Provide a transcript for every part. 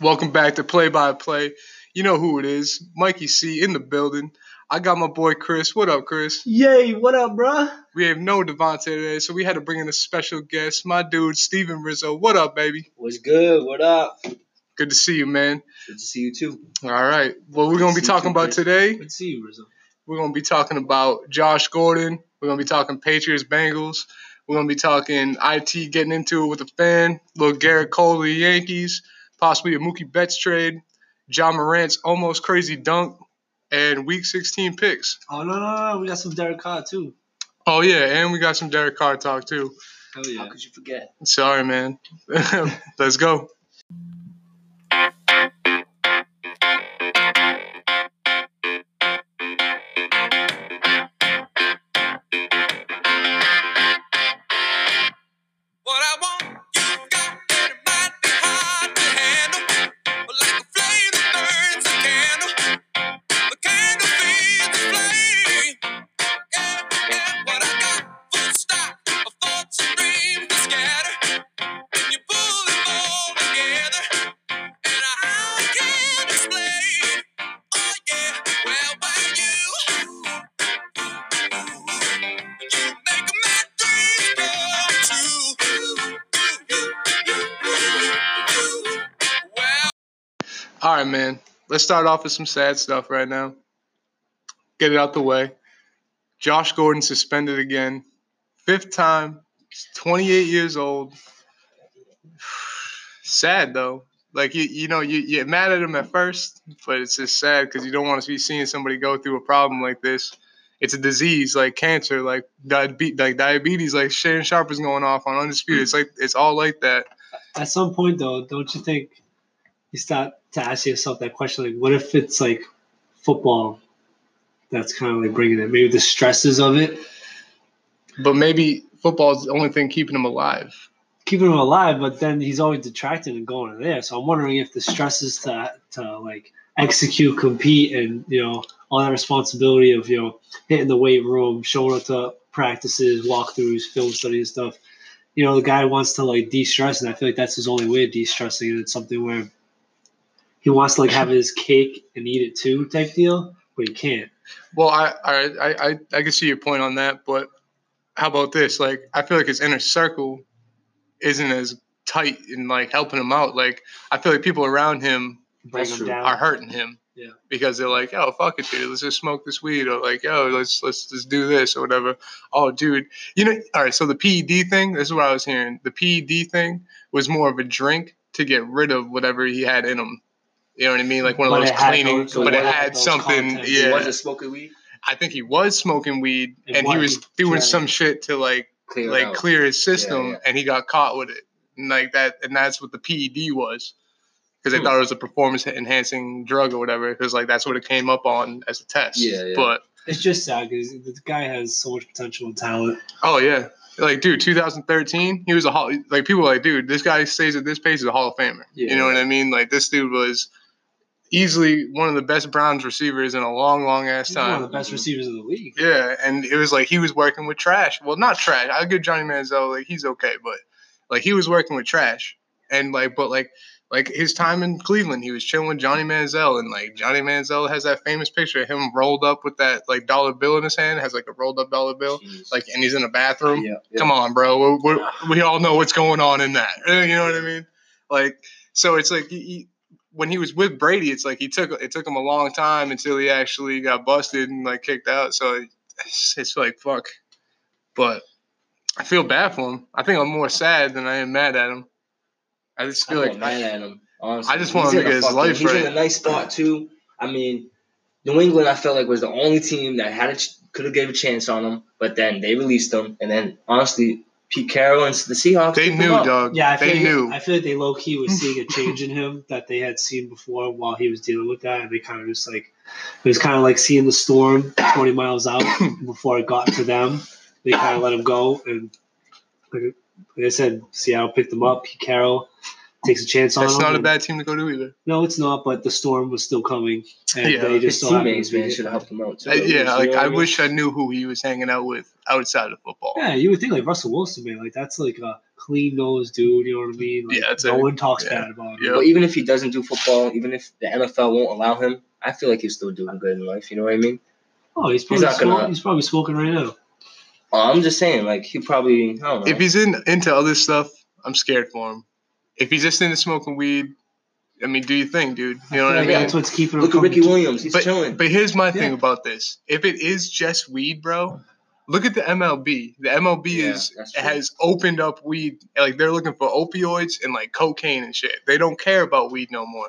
Welcome back to Play by Play. You know who it is. Mikey C in the building. I got my boy Chris. What up, Chris? Yay, what up, bruh? We have no Devonte today, so we had to bring in a special guest, my dude Steven Rizzo. What up, baby? What's good? What up? Good to see you, man. Good to see you too. All right. What we're going to be talking too, about Chris. today, Good to see you, Rizzo. we're going to be talking about Josh Gordon. We're going to be talking Patriots Bengals. We're going to be talking IT getting into it with a fan, little Gerrit Cole the Yankees, possibly a Mookie Betts trade, Ja Morant's almost crazy dunk, and Week 16 picks. Oh, no, no, no. We got some Derek Carr, too. Oh yeah, and we got some Derek Carr talk too. Hell How could you forget? Sorry, man. Let's go. Start off with some sad stuff right now. Get it out the way. Josh Gordon suspended again, fifth time. He's 28 years old. Sad though. Like you, you know, you get mad at him at first, but it's just sad because you don't want to be seeing somebody go through a problem like this. It's a disease like cancer, like diabetes, like diabetes, like Shannon Sharpe is going off on undisputed. It's like it's all like that. At some point, though, don't you think you start to ask yourself that question? Like, what if it's like football that's kind of like bringing it? Maybe the stresses of it, But maybe football is the only thing keeping him alive. keeping him alive, but then he's always detracted and going to there. So I'm wondering if the stresses to, to like execute, compete, and, you know, all that responsibility of, you know, hitting the weight room, showing up to practices, walkthroughs, film study and stuff. You know, the guy wants to like de-stress, and I feel like that's his only way of de-stressing. And it's something where he wants to like have his cake and eat it too, type deal, but he can't. Well, I I I I, can see your point on that, but how about this? Like, I feel like his inner circle isn't as tight in like helping him out. Like, I feel like people around him Bring him down. are hurting him. Yeah. Because they're like, oh fuck it, dude, let's just smoke this weed, or like, yo, let's let's just do this or whatever. Oh, dude, you know, all right. So the PED thing, this is what I was hearing. The PED thing was more of a drink to get rid of whatever he had in him. You know what I mean? Like one of But those cleaning, those- but it it had had those something. contents. He wasn't smoking weed. I think he was smoking weed, And and he was doing drank. some shit to like Clear like out. clear his system, yeah. and he got caught with it, and like that, and that's what the PED was, because they Hmm. thought it was a performance enhancing drug or whatever, because like that's what it came up on as a test. Yeah, yeah. But It's just sad because the guy has so much potential and talent. oh yeah, like dude, 2013, he was a hall. Like people were like, dude, this guy stays at this pace is a Hall of Famer. Yeah. You know what I mean? Like this dude was easily one of the best Browns receivers in a long, long ass He's one time. of the best receivers in the league. Yeah, and it was like he was working with trash. Well, not trash. I'll give Johnny Manziel like he's okay, but like he was working with trash, and like but like like his time in Cleveland, he was chilling with Johnny Manziel, and like Johnny Manziel has that famous picture of him rolled up with that like dollar bill in his hand, has like a rolled up dollar bill, Jeez. like and he's in a bathroom. yeah, yeah. Come on, bro. We, we, we all know what's going on in that. You know what I mean? Like, so it's like he, he- when he was with Brady, it's like he took it took him a long time until he actually got busted and like kicked out. So it's, it's like fuck. But I feel bad for him. I think I'm more sad than I am mad at him. I just feel I'm like mad at him. Honestly. I just want He's him to get his life He's in a nice spot too. I mean, New England, I felt like was the only team that had a ch- could have gave a chance on him, but then they released him, and then honestly, Pete Carroll and the Seahawks. they knew, up. dog. Yeah, I feel, they like, knew. I feel like they low key was seeing a change in him that they had seen before while he was dealing with that, and they kind of just like it was kind of like seeing the storm twenty miles out before it got to them. They kind of let him go, and like, like I said, Seattle picked him up. Pete Carroll takes a chance on That's him. not a bad team to go to either. No, it's not. But the storm was still coming, and Yeah. they just so teammates, man, should have helped him out too. I- yeah, like know I mean? wish I knew who he was hanging out with outside of football. Yeah, you would think like Russell Wilson, man. Like that's like a clean nosed dude. You know what I mean? Like, Yeah, no a- one talks yeah. bad about him. Yeah. But even if he doesn't do football, even if the NFL won't allow him, I feel like he's still doing good in life. You know what I mean? Oh, he's probably not gonna- smoking, he's probably smoking right now. Uh, I'm just saying, like he probably, I don't know. If he's in into other stuff, I'm scared for him. If he's just into smoking weed, I mean, do you think, dude. You know what I Like, mean? That's what's keeping him. Look at Ricky Williams, he's but, chilling. but here's my thing about this. If it is just weed, bro, look at the MLB. The MLB Yeah, is has opened up weed. Like they're looking for opioids and like cocaine and shit. They don't care about weed no more.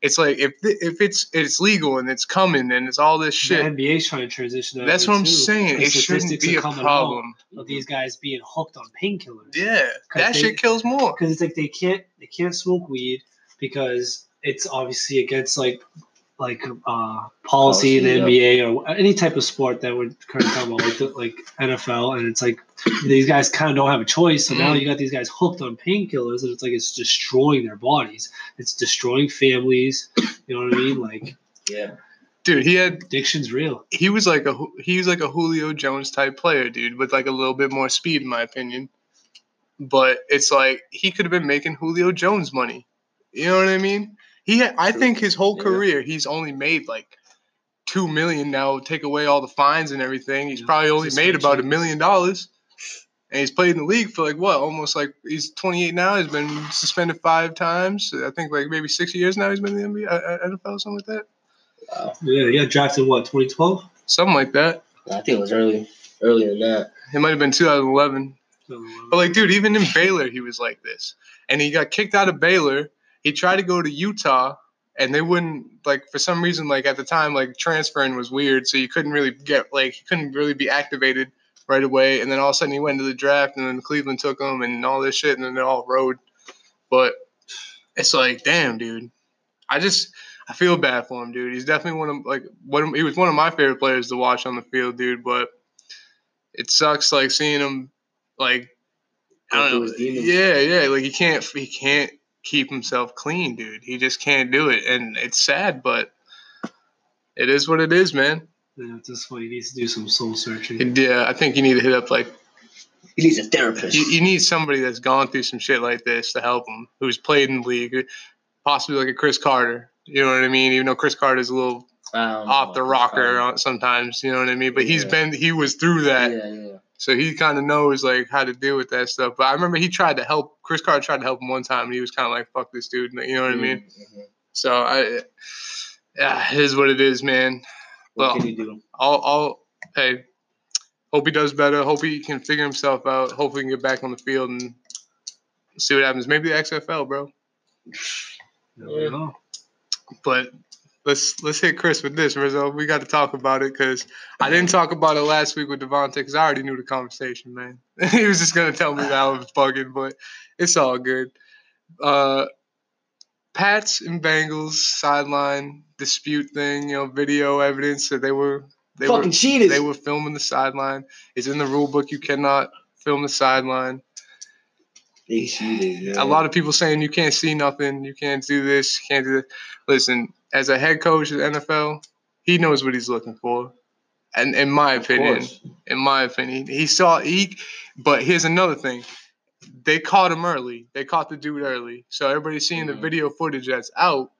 It's like if th- if it's it's legal and it's coming and it's all this The shit. NBA's trying to transition. that That's what I'm too. saying. The It shouldn't be a problem. Of these guys being hooked on painkillers. Yeah, that they- shit kills more. because it's like they can't they can't smoke weed because it's obviously against like like uh, policy in the Policy, NBA or any type of sport that we're currently talking about, like the, like NFL, and it's like these guys kind of don't have a choice. So now Mm. you got these guys hooked on painkillers, and it's like it's destroying their bodies. It's destroying families. You know what I mean? Like yeah, Dude, he had addiction's real. he was like a he was like a Julio Jones type player, dude, with like a little bit more speed, in my opinion. But it's like he could have been making Julio Jones money. You know what I mean? He, had, I True. think his whole Yeah. career, he's only made like two million now. Take away all the fines and everything, he's Yeah, probably only made about a million dollars. And he's played in the league for like what, almost like he's 28 now. He's been suspended five times. I think like maybe six years now. He's been in the NBA, uh, uh, NFL, something like that. wow. Yeah, he got drafted what 2012. Something like that. I think it was early, earlier than that. It might have been 2011. But like, dude, even in Baylor, he was like this, and he got kicked out of Baylor. He tried to go to Utah, and they wouldn't like for some reason. Like at the time, like transferring was weird, so you couldn't really get like he couldn't really be activated right away. And then all of a sudden, he went to the draft, and then Cleveland took him, and all this shit, and then they all rode. But it's like, damn, dude, I just I feel bad for him, dude. He's definitely one of like one. He was one of my favorite players to watch on the field, dude. But it sucks like seeing him like I don't know. Yeah, yeah. Like he can't he can't keep himself clean, dude. He just can't do it, and it's sad, but it is what it is, man. Yeah, at this point, he needs to do some soul searching. Yeah, I think you need to hit up like He needs a therapist. you, you need somebody that's gone through some shit like this to help him, who's played in the league, possibly like a Cris Carter. You know what I mean? Even though Cris Carter's a little I don't know off the rocker this sometimes, you know what I mean? But he's been he was through that. Yeah, yeah. So he kind of knows like how to deal with that stuff. But I remember he tried to help Cris Carter tried to help him one time, and he was kind of like, "Fuck this dude," you know what I mean? Mhm. So I, yeah, it is what it is, man. What Well, can you do? I'll, I'll, hey, hope he does better. Hope he can figure himself out. Hopefully, he can get back on the field and see what happens. Maybe the XFL, bro. Go. But let's let's hit Chris with this, Rizzo. We got to talk about it because I didn't talk about it last week with Devontae because I already knew the conversation, man. he was just gonna tell me that I was bugging, but it's all good. Uh, Pats and Bengals sideline dispute thing, you know, video evidence that they were they Fucking were cheaters. they were filming the sideline. It's in the rule book. You cannot film the sideline. They cheated. A lot of people saying you can't see nothing, you can't do this, you can't do that. Listen, as a head coach of the NFL, he knows what he's looking for. And in my opinion, in my opinion, he saw he. But here's another thing: they caught him early. They caught the dude early, so everybody's seeing the Mhm. video footage that's out.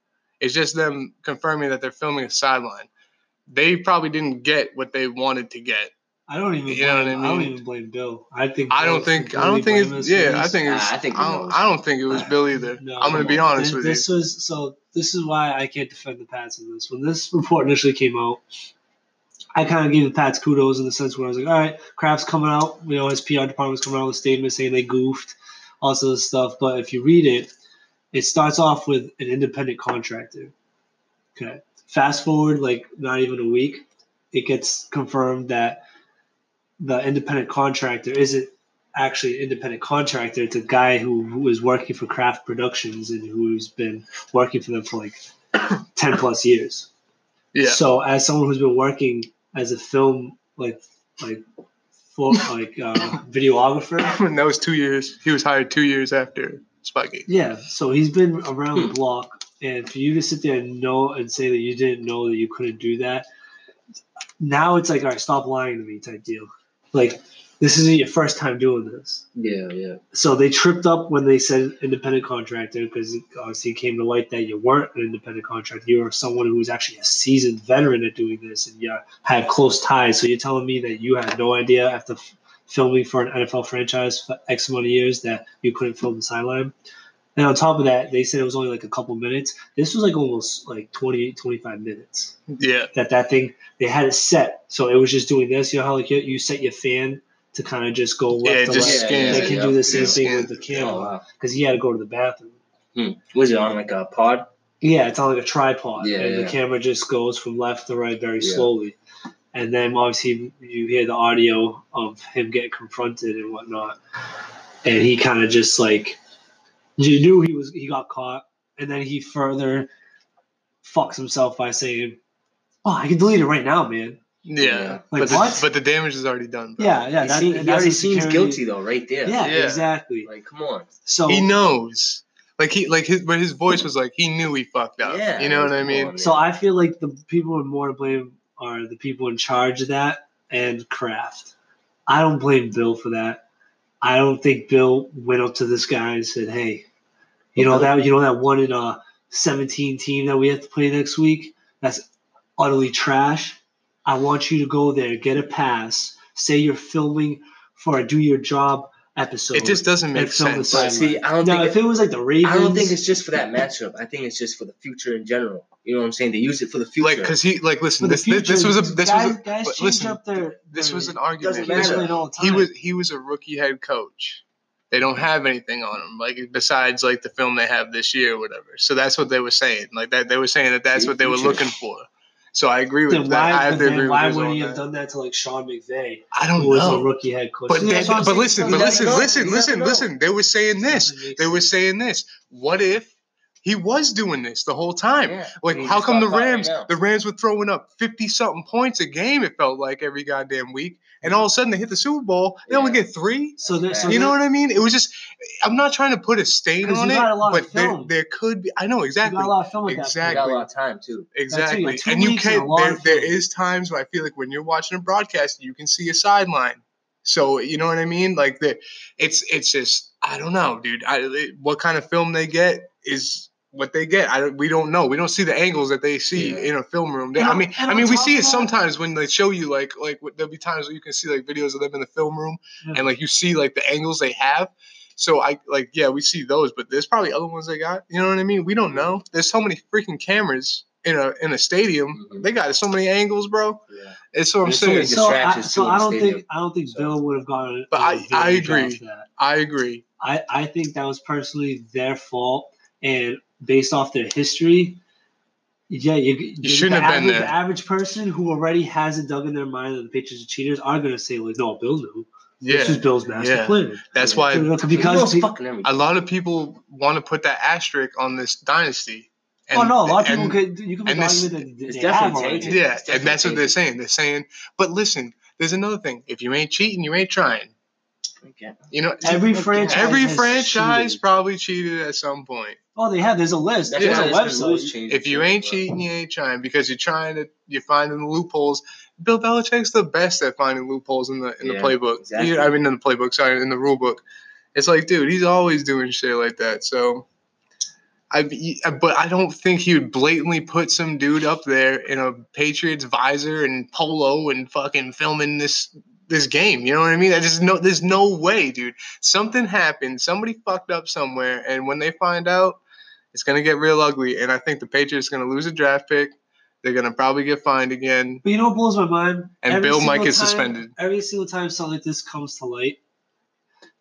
It's just them confirming that they're filming a sideline. They probably didn't get what they wanted to get. I don't even. You know what I blame, I, don't even blame Bill. I think. I don't think. I don't think it's. for Yeah, I think it's. Nah, I I, think he don't. I don't think it was Bill either. No, I'm gonna be honest this, with this you. This was so. This is why I can't defend the Pats in this. When this report initially came out, I kind of gave the Pats kudos in the sense where I was like, "All right, Kraft's coming out. You know, his PR department's coming out with a statement saying they goofed, all this other stuff." But if you read it, it starts off with an independent contractor. Okay. Fast forward like not even a week, it gets confirmed that the independent contractor isn't actually an independent contractor. It's a guy who, who is working for Kraft Productions and who's been working for them for like 10 plus years. Yeah. So as someone who's been working as a film like like for like uh, videographer, And that was two years. He was hired two years after Spygate. yeah. So he's been around the block, and for you to sit there and know and say that you didn't know that you couldn't do that, now it's like, all right, stop lying to me, type deal. Like this isn't your first time doing this. Yeah, yeah. So they tripped up when they said independent contractor because obviously it came to light that you weren't an independent contractor. You were someone who was actually a seasoned veteran at doing this and you had close ties. So you're telling me that you had no idea after f- filming for an NFL franchise for X amount of years that you couldn't film the sideline? And on top of that, they said it was only like a couple minutes. This was like almost like 28, 25 minutes Yeah. that that thing they had it set so it was just doing this you know how like you, you set your fan to kind of just go left Yeah, to just left scan they can yeah. do the same Yeah, thing scan. with the Oh, camera wow. because he had to go to the bathroom Hmm. Was it on like a pod? yeah it's on like a tripod Yeah, and the camera just goes from left to right very Yeah. slowly and then obviously you hear the audio of him getting confronted and whatnot and he kind of just like you knew he was he got caught and then he further fucks himself by saying oh i can delete it right now man Yeah. Yeah. Like but, the, but the damage is already done. Bro. yeah yeah he, that, seem- he already a seems guilty though, right there. Yeah, Yeah. exactly. Like, come on. So He knows. Like he like his but his voice was like he knew he fucked up. Yeah, You know what I mean? on, so. I feel like the people who are more to blame are the people in charge of that and Kraft. I don't blame Bill for that. I don't think Bill went up to this guy and said, "Hey, you know that you know that one in a 17 team that we have to play next week that's utterly trash. I want you to go there, get a pass, say you're filming for a do your job episode. It just doesn't make and film the sense. See, I don't now, think if it was like the Ravens, I don't think it's just for that matchup. I think it's just for the future in general. You know what I'm saying? They use it for the future. Like because he like listen this, this future. this was a this guys, was a, guys listen, up their. this was an argument. Doesn't matter. play it all the He was he was a rookie head coach. They don't have anything on them like besides like the film they have this year or whatever. So that's what they were saying. Like that they were saying that that's what they were looking for. So I agree with Then that. why, I have to then agree why with would Rizzo he have that. done that to like Sean McVay, I don't who was a know. rookie head coach? But See, they, that's but listen, but you listen, listen, listen, listen. They were saying this. They were saying this. What if he was doing this the whole time? Yeah. Like, he how come the Rams, the Rams were throwing up fifty something points a game? It felt like every goddamn week, and all of a sudden they hit the Super Bowl. They only get three. So, there, so you know what I mean? It was just. I'm not trying to put a stain on it, got a lot of but there, there could be. I know you exactly. got a lot of film at that Exactly. Got a lot of time too. Exactly. got two and you can a lot there, of there film. is times where I feel like when you're watching a broadcast, you can see a sideline. So you know what I mean? Like the it's it's just I don't know, dude. I it- what kind of film they get is what they get. I we don't know. We don't see the angles that they see Yeah. in a film room. They- I mean, I mean, we see it sometimes when they show you like like there'll be times where you can see like videos of them in the film room Yeah. and like you see like the angles they have. So I like yeah, we see those, but there's probably other ones they got. You know what I mean? We don't know. There's so many freaking cameras in a in a stadium. Mhm. They got so many angles, bro. Yeah. It's what I'm There's so saying. many so I, so I don't stadium. think I don't think So- Bill would have gotten. But an I- I agree. off That. I agree. I I think that was personally their fault, and based off their history. Yeah, you, you shouldn't the have been there. The average person who already has it dug in their mind that the Patriots are cheaters are going to say like, "No, Bill knew. This is Bill's master yeah. plan." that's Yeah. why Because He fucking a lot of people want to put that asterisk on this dynasty. oh no, a lot of people could you can make and this- argument that it's they definitely have already. tainted. Yeah, It's and that's what they're saying. They're saying, but listen, there's another thing. If you ain't cheating, you ain't trying. Okay. You know, Every franchise, every franchise cheated. probably cheated at some point. Oh, they have. There's a list. There's why a there's been rules website. changes If you ain't but- cheating, you ain't trying because you're trying to you're finding the loopholes. Bill Belichick's the best at finding loopholes in the in the playbook. exactly. You- I mean, in the playbook, sorry, in the rule book. It's like, dude, he's always doing shit like that. So, I but I don't think he would blatantly put some dude up there in a Patriots visor and polo and fucking filming this this game. You know what I mean? I just no, there's no way, dude. Something happened. Somebody fucked up somewhere, and when they find out, it's gonna get real ugly. And I think the Patriots are gonna lose a draft pick. They're gonna probably get fined again. But you know what blows my mind? And Every Bill Mike is time- suspended. Every single time something like this comes to light,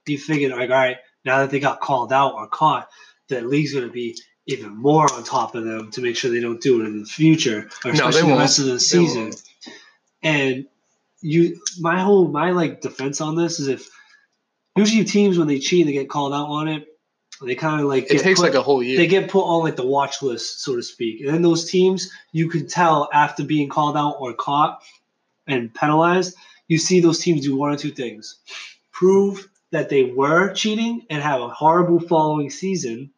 you figure like, all right, now that they got called out or caught, the league's gonna be even more on top of them to make sure they don't do it in the future, or No, especially the rest of the season. And you, my whole my like defense on this is if usually teams when they cheat and they get called out on it, they kind of like It takes put- like a whole year. they get put on like the watch list, so to speak. And then those teams, you can tell after being called out or caught and penalized, you see those teams do one or two things: prove that they were cheating and have a horrible following season,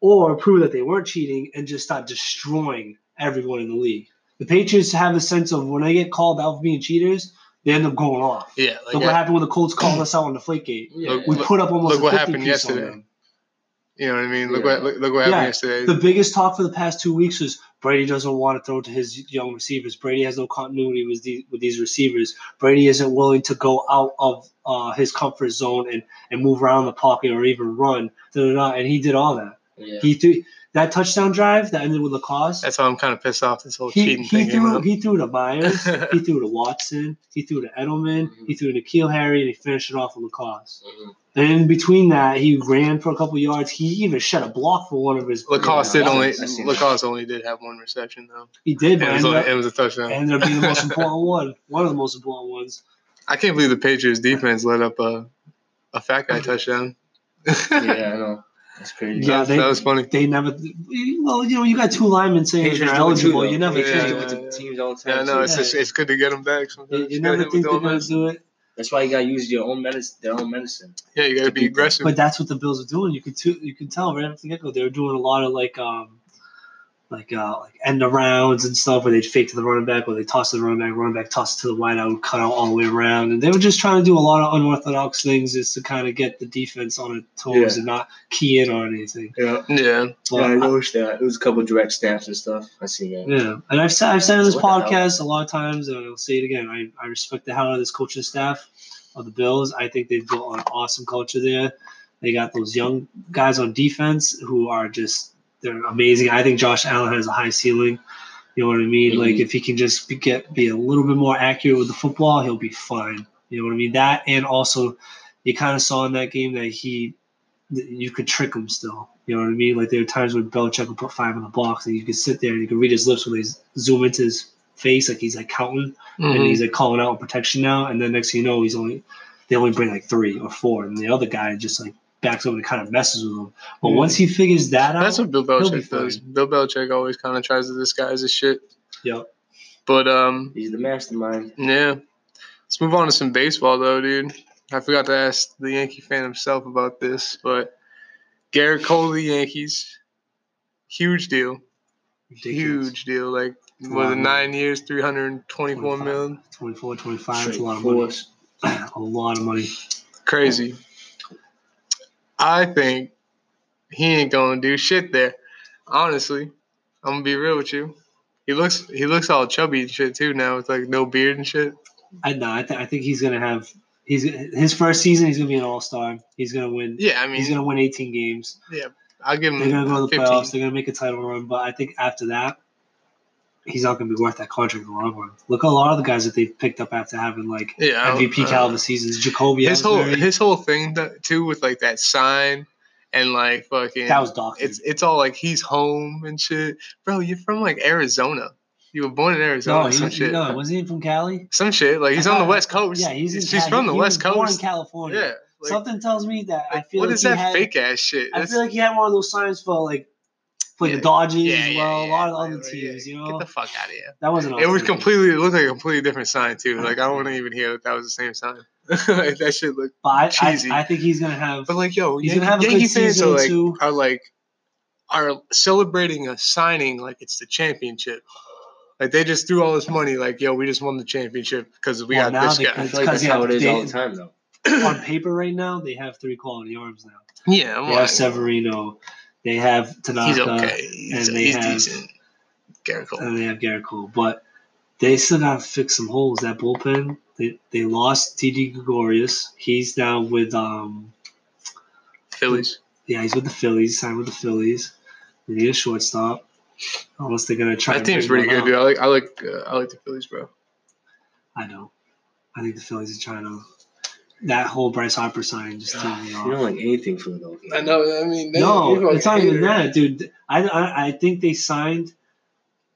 or prove that they weren't cheating and just start destroying everyone in the league. The Patriots have a sense of when they get called out for being cheaters, They end up going off. Yeah, like Look what happened when the Colts called us out on the Deflategate. Yeah. Look- We put up almost look a what 50 happened piece on yesterday. Them. you know what I mean. Look Yeah. what look, look what happened Yeah, yesterday. The biggest talk for the past two weeks was Brady doesn't want to throw to his young receivers. Brady has no continuity with these with these receivers. Brady isn't willing to go out of uh, his comfort zone and, and move around the pocket or even run. Da, da, da, and he did all that. Yeah. He threw that touchdown drive that ended with Lacoste. That's why I'm kind of pissed off this whole He, cheating he thing. came threw up. he threw to Meyers, he threw to Watson, he threw to Edelman, Mhm. he threw to Keel Harry, and he finished it off with Lacoste. Mhm. And in between that, he ran for a couple yards. He even shed a block for one of his. Lacoste did only seen- Lacoste only did have one reception though. He did, And but it was, only, up, it was a touchdown. ended up being the most important one. One of the most important ones. I can't believe the Patriots defense let up a a fat guy touchdown. Yeah, I know. That's crazy. Yeah, that, they- that was funny. They never. Well, you know, you got two linemen saying Patriots they're do too, eligible. You never Yeah, Patriots think. do it to teams all the time. Yeah, no, too. it's just, it's good to get them back. You, Sometimes you gotta never think they're gonna do it. That's why you gotta use your own medicine, their own medicine. Yeah, you got to be aggressive. But that's what the Bills are doing. You could too, you could tell right after the get go they were doing a lot of like um like uh like end arounds and stuff where they'd fake to the running back or they toss to the running back, running back toss to the wide out, cut out all the way around. And they were just trying to do a lot of unorthodox things just to kind of get the defense on its toes Yeah. and not key in on anything. Yeah. yeah, But yeah, I I- noticed that. It was a couple direct snaps and stuff. I see that. Yeah, and I've said I've said in this what podcast a lot of times, and I'll say it again. I, I respect the hell out of this coaching staff of the Bills. I think they've built an awesome culture there. They got those young guys on defense who are just they're amazing. I think Josh Allen has a high ceiling. You know what I mean? Like Mhm. if he can just be, get be a little bit more accurate with the football, he'll be fine. You know what I mean? That and also you kind of saw in that game that he you could trick him still. You know what I mean? Like there were times when Belichick would put five in the box, and you could sit there and you could read his lips when they zoom into his face, like he's like counting, and Mhm. he's like calling out protection now. And then next thing you know, he's only they only bring like three or four, and the other guy just like backs over and kind of messes with him. But Yeah. once he figures that out, that's what Bill Belichick does. Bill Belichick always kind of tries to disguise his shit. Yep. But um, He's the mastermind. yeah. Let's move on to some baseball though, dude. I forgot to ask the Yankee fan himself about this, but Gerrit Cole, of the Yankees, huge deal, ridiculous. huge deal. Like a was lot it nine years, three hundred twenty-four 25. million? 24, 25, that's a lot of money. a lot of money. Crazy. I think he ain't gonna do shit there. Honestly, I'm gonna be real with you. He looks he looks all chubby and shit too now with like no beard and shit. I know. I, th- I think he's gonna have. He's his first season. He's gonna be an all star. He's gonna win. Yeah, I mean He's gonna win 18 games. Yeah, I'll give him. They're gonna go to the 15. playoffs. They're gonna make a title run. But I think after that, he's not gonna be worth that contract in the long run. Look at a lot of the guys that they picked up after having like Yeah, MVP uh, caliber seasons. Jacoby His whole Ellsbury, his whole thing that, too with like that sign and like fucking that was doctored. it's it's all like he's home and shit. Bro, you're from like Arizona. You were born in Arizona. no, or some shit. no, wasn't he from Cali? Some shit. Like he's on the West Coast. Yeah, he's in She's Cali. from the He West was born Coast. in California. Yeah. Like, Something tells me that I feel what like is he that had, fake ass shit? I That's- feel like he had one of those signs for like for Yeah. the Dodgers yeah, as well. yeah, a lot of other teams, yeah, you know. Get the fuck out of here. that wasn't. It was authentic. completely. It looked like a completely different sign too. Like I don't want to even hear that that was the same sign. like that shit look But cheesy. I, I think he's gonna have. But like, yo, He's Yankee, gonna have a Yankee good fans season, are like too. are like are celebrating a signing like it's the championship. Like they just threw all this money. Like, yo, we just won the championship because we Well, got this they guy. I could- feel like because that's how it is all the time, though. on paper right now, they have three quality arms now. Yeah, I'm They have Severino, they have Tanaka, he's okay. He's, and they he's have- decent. Gerrit Cole. and they have Gerrit Cole. But they still got to fix some holes. That bullpen, they they lost Didi Gregorius. He's now with um Phillies. yeah he's with the Phillies. Signed with the Phillies. They need a shortstop. Unless they're gonna try. That team's pretty good, up. dude. I like, I like, uh, I like the Phillies, bro. I know. I think the Phillies are trying to. That whole Bryce Harper sign just threw me off. You don't like anything for Philadelphia. I know. I mean, No, it's not even that, dude. I, I I think they signed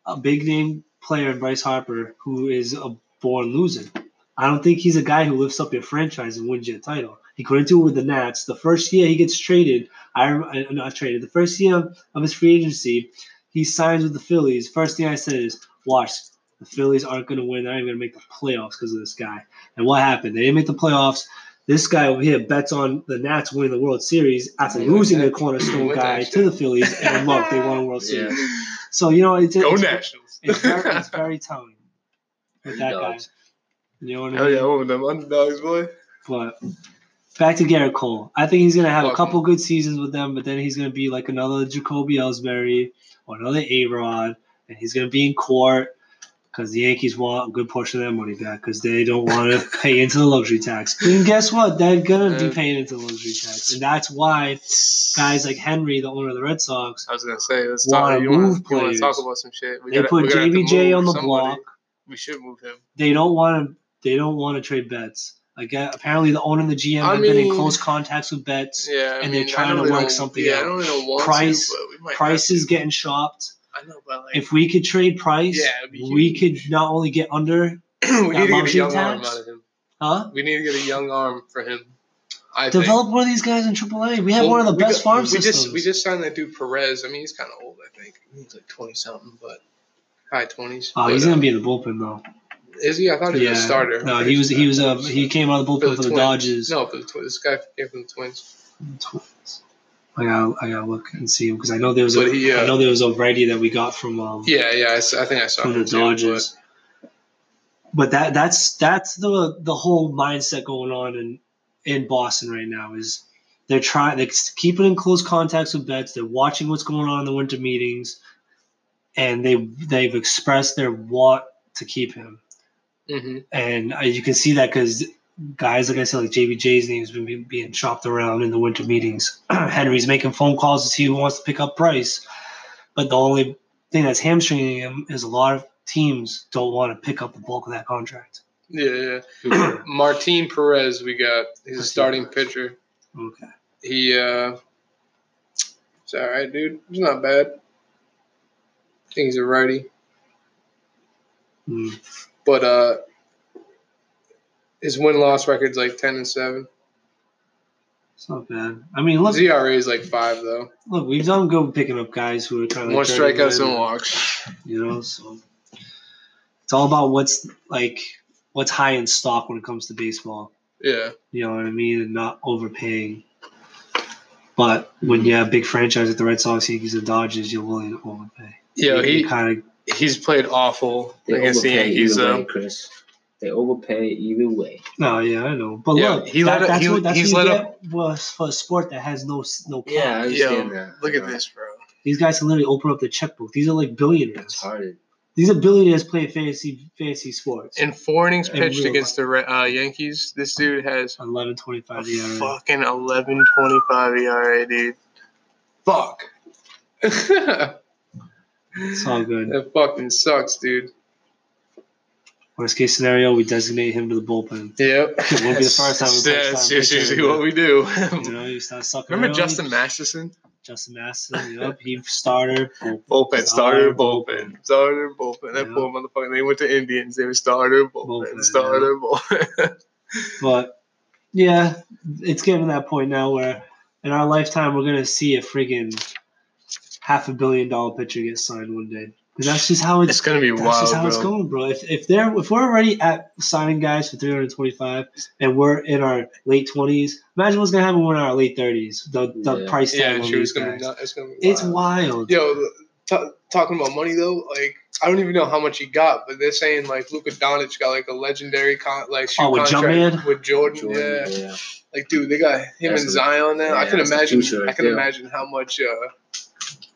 a big name player in Bryce Harper who is a born loser. I don't think he's a guy who lifts up your franchise and wins you a title. He couldn't do it with the Nats. The first year he gets traded, I I- not traded. The first year of his free agency, he signs with the Phillies. First thing I said is, "Watch, the Phillies aren't going to win. They're not even going to make the playoffs because of this guy." And what happened? They didn't make the playoffs. This guy over here bets on the Nats winning the World Series after Yeah, losing their cornerstone guy to the. Phillies, and look, they won a World Yeah. Series. So you know, it's, Go it's, Nationals. it's, very, it's very telling with that guy. You know what I Hell yeah, one of them underdogs, boy. But back to Gerrit Cole. I think he's gonna have a couple good seasons with them, but then he's gonna be like another Jacoby Ellsbury or another A Rod, and he's gonna be in court because the Yankees want a good portion of their money back because they don't want to pay into the luxury tax. And guess what? They're gonna be paying into the luxury tax, and that's why guys like Henry, the owner of the Red Sox, I was gonna say, let's Wanna talk. You move to talk about some shit? We they gotta- put we're gonna have to JBJ on the somebody. block. We should move him. They don't want to. They don't want to trade Betts. Like uh, apparently, the owner and the GM I have been in close contacts with Betts. Yeah, I And mean, they're trying to they work something Yeah, out. I don't want Price- to, but we might Price is getting shopped. I know, but like, If we could trade Price, Yeah, we could not only get under, we need to get a young arm out of him. huh? We need to get a young arm for him. I think. Develop one of these guys in AAA. We have Well, one of the best got- farm we systems. Just, we just signed that dude Perez. I mean, he's kind of old. I think he's like twenty something, but high twenties. oh, he's gonna be in the bullpen though. Is he? I thought he was a starter. No, he was. He was. Uh, he came out of the For bullpen the for the Dodgers. No, for the Twins. This guy came from the Twins. Twins. I gotta, I gotta look and see him because I know there was a, But he, uh, I know there was a righty that we got from um, Yeah, yeah. I think I saw from him the too, Dodgers. But that that's that's the the whole mindset going on in in Boston right now is they're trying they keep keeping in close contacts with Betts. They're watching what's going on in the winter meetings, and they they've expressed their want to keep him. But, hmm And uh, you can see that because guys like I said, like JBJ's name has been being chopped around in the winter meetings. Henry's making phone calls to see who wants to pick up Price, but the only thing that's hamstringing him is a lot of teams don't want to pick up the bulk of that contract. Yeah, yeah. Martin Perez, we got. He's a Let's see. starting pitcher. Okay. He, uh, it's all right, dude. He's not bad. I think he's a righty, Hmm. but uh, his win loss record's like ten and seven. It's not bad. I mean, look, His ERA is like five though. look, we've done good picking up guys who are kind of More strikeouts than walks. You know, so it's all about what's like what's high in stock when it comes to baseball. Yeah, You know what I mean, and not overpaying. But when you have big franchise like the Red Sox, Yankees, and Dodgers, you're willing to overpay. yo, he kind of he's played awful They against the overpay Yankees either though. Chris. They overpay either way. no, yeah, I know. But Yeah, look, he that, let that's he- what that's he's what you let get was for a sport that has no no cap. Yeah, I understand Yo, that. look at know, this, bro. These guys can literally open up the checkbook. These are like It's billionaires. hard. These are billionaires playing fantasy fantasy sports. In four innings In pitched real against the uh, Yankees, this dude has Eleven twenty a ERA. fucking eleven twenty five ERA, dude. Fuck. It's all good. That fucking sucks, dude. Worst case scenario, we designate him to the bullpen. Yep. It won't be the first time we Yeah, that's time just pitcher, usually what we do. You know, you start sucking. Remember early. Justin Masterson? Justin Masterson, yep, he starter. Bullpen, starter, Starter, bullpen, starter, bullpen. That Yeah. poor motherfucker. They went to Indians. They were starter, bullpen, Bullpen, starter, bullpen. But yeah, it's getting to that point now where in our lifetime we're gonna see a friggin' half a billion dollar pitcher get signed one day. Because that's just how it's, It's gonna be that's wild, just how it's bro. going, bro. If if they're if we're already at signing guys for three hundred twenty five and we're in our late twenties, imagine what's gonna happen when we're in our late thirties. The the Yeah. price tag Yeah, on sure. It's these gonna be guys. It's gonna be. It's wild. wild. Yo, t- talking about money though, like I don't even know how much he got, but they're saying like Luka Doncic got like a legendary con- like shoe Oh, with contract Jumpman? with Jordan. Jordan, Yeah. yeah. like dude, they got him That's and a- Zion now. I can imagine. I can there. imagine how much uh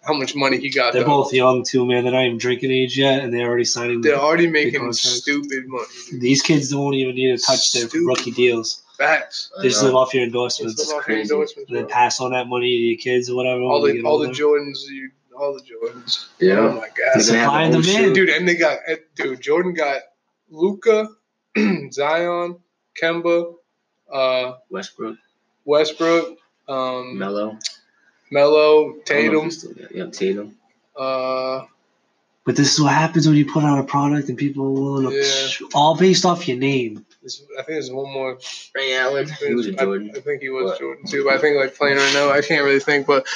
how much money he got. They're though. both young too, man. They're not even drinking age yet, and they're already signing. They're already making stupid money. These kids don't even need to touch their Stupid. rookie deals. Facts. They just live off your Just endorsements. live off your crazy. endorsements, and then pass on that money to your kids or whatever. all the they get all the. Jordans, you, all the Jordans. Yeah. Oh my god. gonna have Supply a and whole demand. shoe. Dude, and they got dude. Jordan got Luka, Zion, Kemba, uh, Westbrook, Westbrook, um, Melo, Melo, Tatum. Yeah, Tatum. Uh, But this is what happens when you put out a product and people are willing to Yeah. all based off your name. there's- I think there's one more. Ray Allen. He was a I- Jordan. I, think he was What? Jordan too. But I think like playing right now, I can't really think. But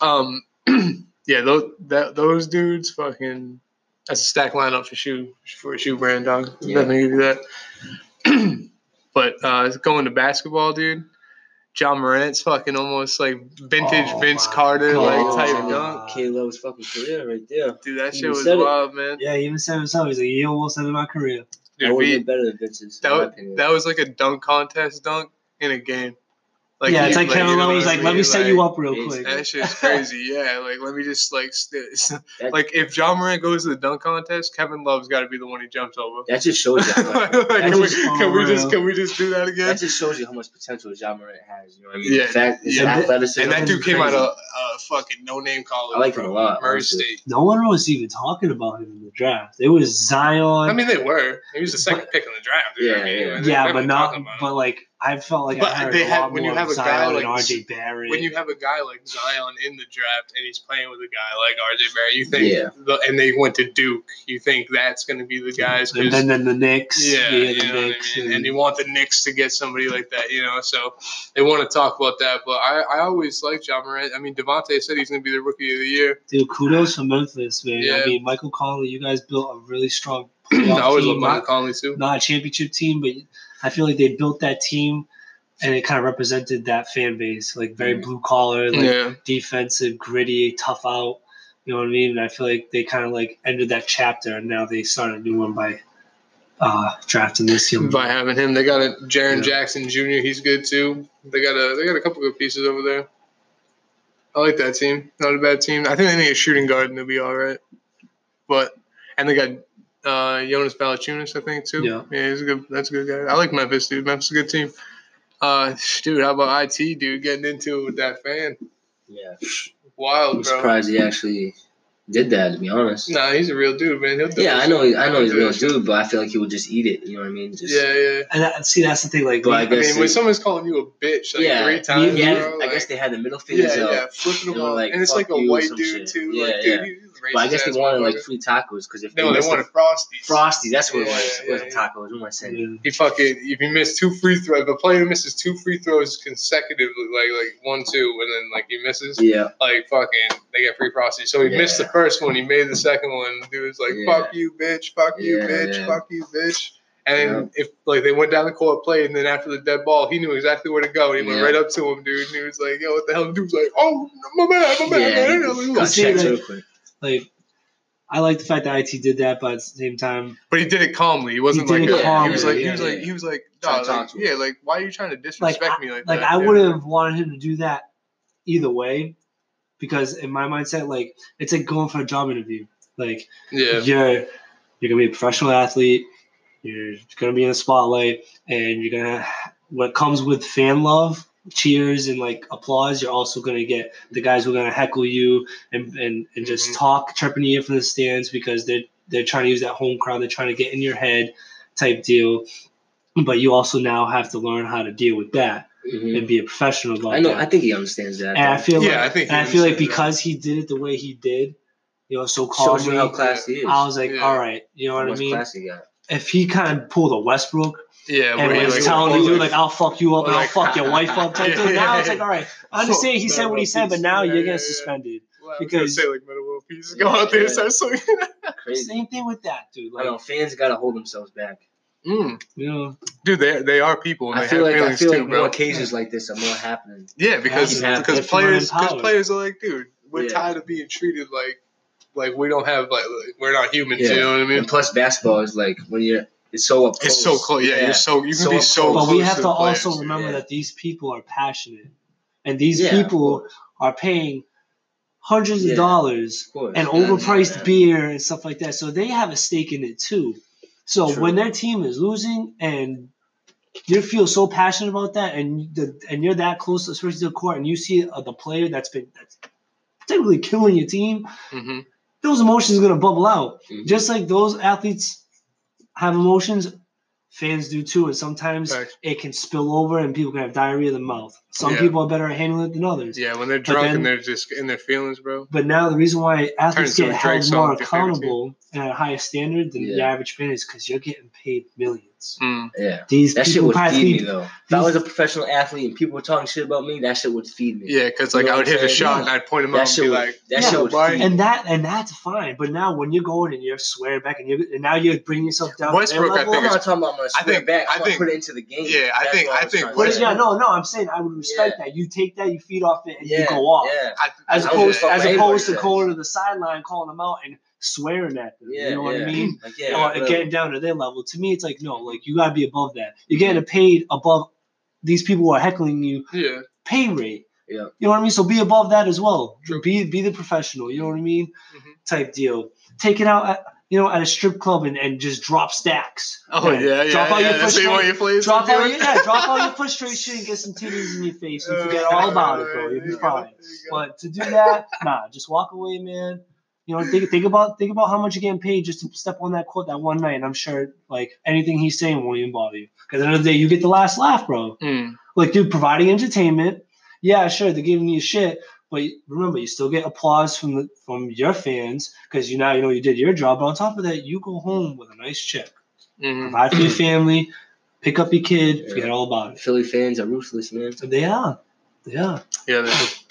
um, yeah, those that those dudes fucking. That's a stack lineup for shoe for a shoe brand dog. Yeah. Definitely give you that. but uh, going to basketball, dude. Ja Morant's fucking almost like vintage Oh Vince my Carter like type dunk. K-Love's fucking career right there. Dude, that He shit was said it. wild, man. Yeah, he even said himself, he's like, he almost ended my career. That would we- have been better than Vince's. that in my that was like a dunk contest dunk in a game. Yeah, it's you- like Kevin you know Love was like, "Let me mean? set Like, you up real quick." That shit's crazy. Yeah, like let me just like st- like if Ja Morant goes to the dunk contest, Kevin Love's got to be the one he jumps over. that just shows you how much. like, can, we, just can we just can we just do that again? that just shows you how much potential Ja Morant has. You know what I mean? Yeah, the fact, yeah. athleticism. And that is dude came out crazy. of uh, fucking no name college. I like him a lot, Murray. State. no one was even talking about him in the draft. It was Zion. I mean, they were. He was the second pick in the draft. dude. I Yeah, mean, yeah. they- yeah, but not. talking about him. But like, I felt like But I heard they a had- lot when more you have of a guy Zion like RJ Barrett. when you have a guy like Zion in the draft and he's playing with a guy like RJ Barrett, you think, Yeah. the, and they went to Duke, you think that's going to be the guys. and then, then the Knicks. yeah, yeah, you the know Knicks. I mean? and- And you want the Knicks to get somebody like that, you know. So they want to talk about that. But I, I always like Ja Morant. I mean, Devontae said he's going to be the rookie of the year. Dude, kudos to Memphis, man. Yeah. I mean, Michael Conley, you guys built a really strong I playoff always love team. Michael Conley too. not a championship team, but I feel like they built that team, and it kind of represented that fan base, like very Mhm. blue collar, like yeah, defensive, gritty, tough out. You know what I mean? And I feel like they kind of like ended that chapter, and now they start a new one by uh, drafting this young. by having him, they got a Jaren Yeah. Jackson Jr. He's good too. They got a they got a couple good pieces over there. I like that team. Not a bad team. I think they need a shooting guard and they'll be all right. But and they got uh, Jonas Valanciunas, I think too. Yeah. yeah, he's a good. That's a good guy. I like Memphis, dude. Memphis is a good team. Uh, dude, how about it, dude? Getting into it with that fan, Yeah, wild, I'm bro. surprised he actually did that. To be honest. Nah, he's a real dude, man. He'll do Yeah, I know. He, I know he's a real dude, but I feel like he would just eat it. You know what I mean? Just. Yeah, yeah. And that, see, that's the thing. Like, But I I guess mean, when someone's calling you a bitch like yeah, three times, yeah, bro, I like- guess they had the middle fingers yeah, up. yeah, flipping them You off, like, and it's like a white dude shit. too. Yeah, like, yeah. dude, But I guess they wanted like free tacos because if no, they missed wanted frosties. frosties. That's what it Yeah, was. It wasn't yeah. tacos. What am I saying? He fucking if he missed two free throws, if a player misses two free throws consecutively, like like one two, and then like he misses, Yeah, like fucking they get free frosties. So he missed the first one, he made the second one. The dude was like, Yeah. "Fuck you, bitch! Fuck you, bitch! yeah. Fuck you, bitch!" And if like they went down the court, played, and then after the dead ball, he knew exactly where to go. And he went right up to him, dude, and he was like, "Yo, what the hell?" The dude was like, "Oh, my bad, my bad." yeah. man." he Got see, checked like- real quick. Like I like the fact that IT did that, but at the same time, But he did it calmly. He wasn't He like it a- calmly, he was like he yeah, was like he was like, Trying "Dog, to talk like him. yeah, like why are you trying to disrespect I, me like, like that? I Yeah. would have wanted him to do that either way, because in my mindset, like it's like going for a job interview. Like Yeah. you're you're gonna be a professional athlete, you're gonna be in the spotlight, and you're gonna what comes with fan love, cheers and like applause. You're also gonna get the guys who are gonna heckle you and and, and just Mhm. talk, chirping you from the stands because they're they're trying to use that home crowd. They're trying to get in your head, type deal. But you also now have to learn how to deal with that Mhm. and be a professional about I know. that. I think he understands that. and I feel Yeah, like, I think and I feel like understands that. because he did it the way he did, you know, so shows you calmly, how classy he is. I was like, Yeah. all right, you know How what I much mean? class he got. If he kind of pulled a Westbrook Yeah, and where he like telling the dude like, "I'll fuck you up and I'll fuck your wife up," type Yeah. thing. Now it's like, all right, I understand he said what he said, but now Peace. you're getting yeah, yeah. suspended. Well, I was because- gonna say like Metta World Peace. Yeah, Go out there and yeah. start swinging. Crazy. Same thing with that dude. I know Like, fans got to hold themselves back. Mm. you know, Dude, they they are people and I they feel have like I feel too, like bro. more occasions like this are more happening. Yeah, because Yeah, because if players because players are like, dude, we're Yeah. tired of being treated like like we don't have like like, we're not humans. Yeah. You know what I mean? And plus, basketball is like when you're it's so up close. It's so close. Yeah, you're so you can So be so. close. but we have to to also players, remember yeah. that these people are passionate, and these Yeah, people are paying hundreds Yeah. of dollars Of course. and Yeah, overpriced yeah. beer and stuff like that. So they have a stake in it too. So True. when their team is losing and you feel so passionate about that, and the and you're that close, especially to the court, and you see uh, the player that's been that's typically killing your team, Mhm. those emotions are gonna bubble out. Mhm. Just like those athletes have emotions, fans do too, and sometimes Facts. it can spill over, and people can have diarrhea of the mouth. Some Yeah. people are better at handling it than others. Yeah, when they're drunk then- and they're just in their feelings, bro. But now the reason why athletes Turns get held more with your favorite accountable and at a higher standard than the average fan is because you're getting paid millions. Mm. Yeah. These That shit would feed me think- though. If I was a professional athlete and people were talking shit about me, that shit would feed me. Yeah, because like You know I would what I'm hit a shot Yeah. and I'd point him That out and be would like, that Yeah, shit would why- feed me. and that and that's fine. But now when you're going and you're swearing back and you and now you're bringing yourself down Westbrook, to I their level. I'm think not talking about I'm gonna I swear think- back. I I'm gonna think- put it into the game. Yeah, I That's think- I think trying But yeah, no, no, I'm saying I would respect that. You take that, you feed off it, and you go off. Yeah. As opposed, as opposed to anybody going to the sideline, calling them out, and swearing at them. Yeah, you know what yeah. I mean? Like, Or yeah, whatever. getting down to their level. To me, it's like no, like you gotta be above that. You're getting paid above these people who are heckling you Yeah. pay rate. Yeah. You know what I mean? So be above that as well. True. Be be the professional. You know what I mean? Mhm. Type deal. Take it out at you know at a strip club and, and just drop stacks. Oh yeah, yeah. Drop all yeah. your That's what you want frustration. Drop to all your yeah, drop all your frustration and get some titties in your face and forget all about it, bro. You'll be fine. there you go. But to do that, nah, just walk away, man. You know, think think about think about how much you're getting paid just to step on that court that one night. And I'm sure like anything he's saying won't even bother you. Because at the end of the day, you get the last laugh, bro. Mm. Like, dude, providing entertainment. Yeah, sure, they're giving you shit, but remember, you still get applause from the from your fans because you now you know you did your job. But on top of that, you go home with a nice check, Mhm. provide for your family, pick up your kid, forget all about it. Philly fans are ruthless, man. They are, they are. Yeah, they-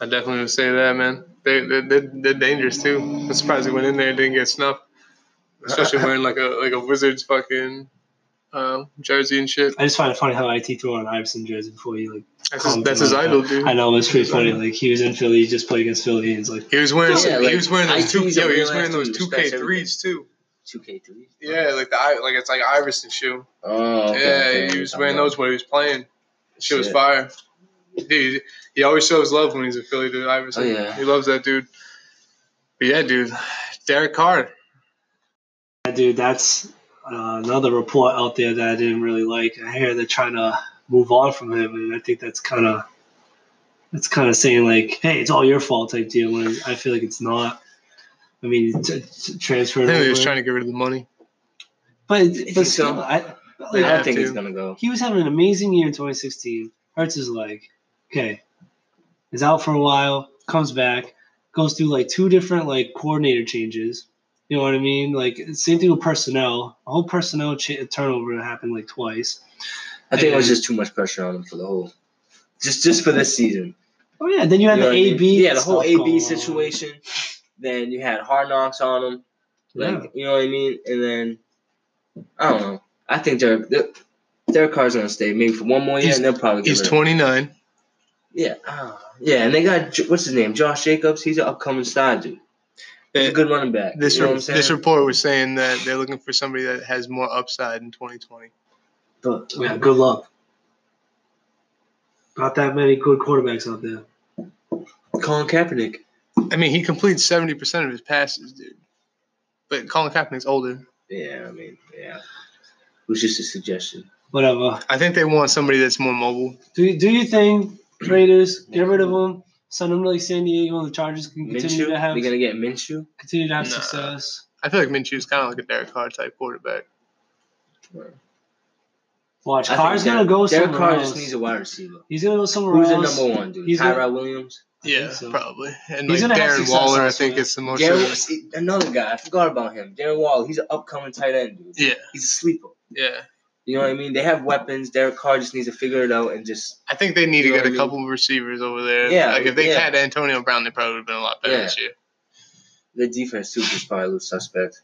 I definitely would say that, man. They they they're, they're dangerous too. I'm surprised he went in there and didn't get snuffed, especially wearing like a like a Wizards fucking uh, jersey and shit. I just find it funny how IT threw on an Iverson jersey before he like. That's his, that's his idol, dude. I know it's pretty funny. Like he was in Philly, he just played against Philly, and it's like, He was wearing Yeah, some, like, he was wearing those two IT's a yo, he was wearing those two K threes too. Two K threes. Yeah, like the like it's like Iverson shoe. Oh. Okay, yeah, okay, he was wearing those when he was playing. Shit was fire. Dude, he always shows love when he's in Philly, dude. Iverson. Oh, yeah. He loves that dude. But yeah, dude. Derek Carr. Yeah, dude, that's uh, another report out there that I didn't really like. I hear they're trying to move on from him, and I think that's kind of that's kind of saying like, "Hey, it's all your fault" type deal. When I feel like it's not. I mean, t- t- I transfer. think he was trying to get rid of the money. but think but so? still, I, I like, They don't think to. he's gonna go. he was having an amazing year in 2016. Hurts his leg. Okay, is out for a while. Comes back. Goes through like two different like coordinator changes. You know what I mean? Like same thing with personnel. A whole personnel cha- turnover happened like twice. I think it was just too much pressure on him for the whole. Just just for this season. Oh yeah, then you had You the what I mean? AB. Yeah, the whole stuff going AB on. situation. Then you had hard knocks on him. Like Yeah. you know what I mean? And then I don't know. I think Derek Derek- Derek Carr's gonna stay maybe for one more year, He's- and they'll probably get He's rid of him. 29. Yeah, ah, yeah, and they got what's his name, Josh Jacobs. He's an upcoming star dude. He's a Uh, good running back. This you know re- what I'm saying? this report was saying that they're looking for somebody that has more upside in 2020. but Yeah, good luck. Not that many good quarterbacks out there. Colin Kaepernick. I mean, he completes 70% of his passes, dude. But Colin Kaepernick's older. Yeah, I mean, yeah. It was just a suggestion. Whatever. I think they want somebody that's more mobile. Do do your thing, Raiders. Get rid of them. Send them to like San Diego, and the Chargers can continue Minshew. to have We're gonna get Minshew. continue to have Nah. success. I feel like Minshew's kind of like a Derek Carr type quarterback. Watch, I Carr's gonna Derek- go Derek somewhere Carr else. just needs a wide receiver. He's gonna go somewhere Who's the else. number one dude? He's Tyrell gonna- Williams. Yeah, think so. probably. And He's like gonna have Darren success Waller, I elsewhere. think it's the most. Darren, see, another guy. I forgot about him. Darren Waller. He's an upcoming tight end dude. yeah, He's a sleeper. yeah. You know what I mean? They have weapons. Derek Carr just needs to figure it out and just I think they need to get a mean? couple of receivers over there. Yeah, like if they yeah. had Antonio Brown, they probably would have been a lot better Yeah. this year. the defense too is probably a little suspect.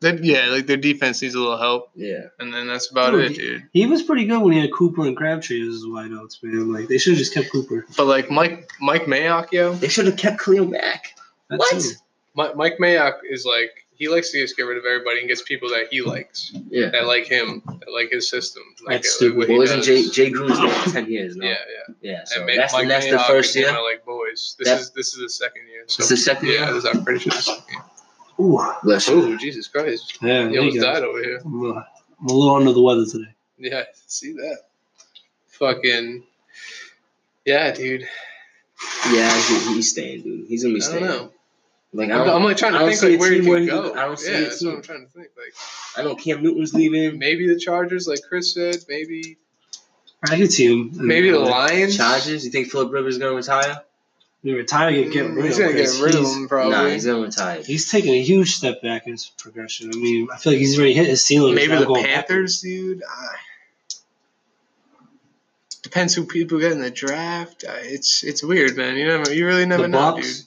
They, yeah, like their defense needs a little help, Yeah. and then that's about Dude, it, dude. He was pretty good when he had Cooper and Crabtree as his wideouts, man. Like they should have just kept Cooper. But like Mike Mike Mayock, yo, They should have kept Khalil Mack. That What? too. Mike, Mike Mayock is like he likes to just get rid of everybody and gets people that he likes, Yeah. that like him, that like his system. Like, That's like stupid. what he Well, isn't. Jay Jay Gruden's there for ten years now? Yeah, yeah. Yeah. So and Ma- that's Mike that's the first year. are like boys. This That- is this is the second year. So It's the second yeah, year. this is I'm pretty sure the second year. Ooh, Bless you. Oh Jesus Christ! yeah, He almost died over here. I'm, uh, I'm a little under the weather today. Yeah, see that. Fucking yeah, dude. Yeah, he, he's staying, dude. He's gonna I be don't staying. know. Like I I'm, don't, I'm like trying to think like where he team could where go. could- I don't see yeah, a that's what. I'm trying to think. Like I know Cam Newton's leaving. maybe the Chargers, like Chris said. Maybe I could see him. maybe the uh, Lions. Chargers. You think Philip Rivers is gonna retire? You retire, you get rid He's of him. gonna get 'cause rid of he's- him probably. Nah, he's gonna retire. He's taking a huge step back in his progression. I mean, I feel like he's already hit his ceiling. Maybe the not going Panthers, dude. I, depends who people get in the draft. I, it's it's weird, man. You never, you really never The know, Bucks? dude.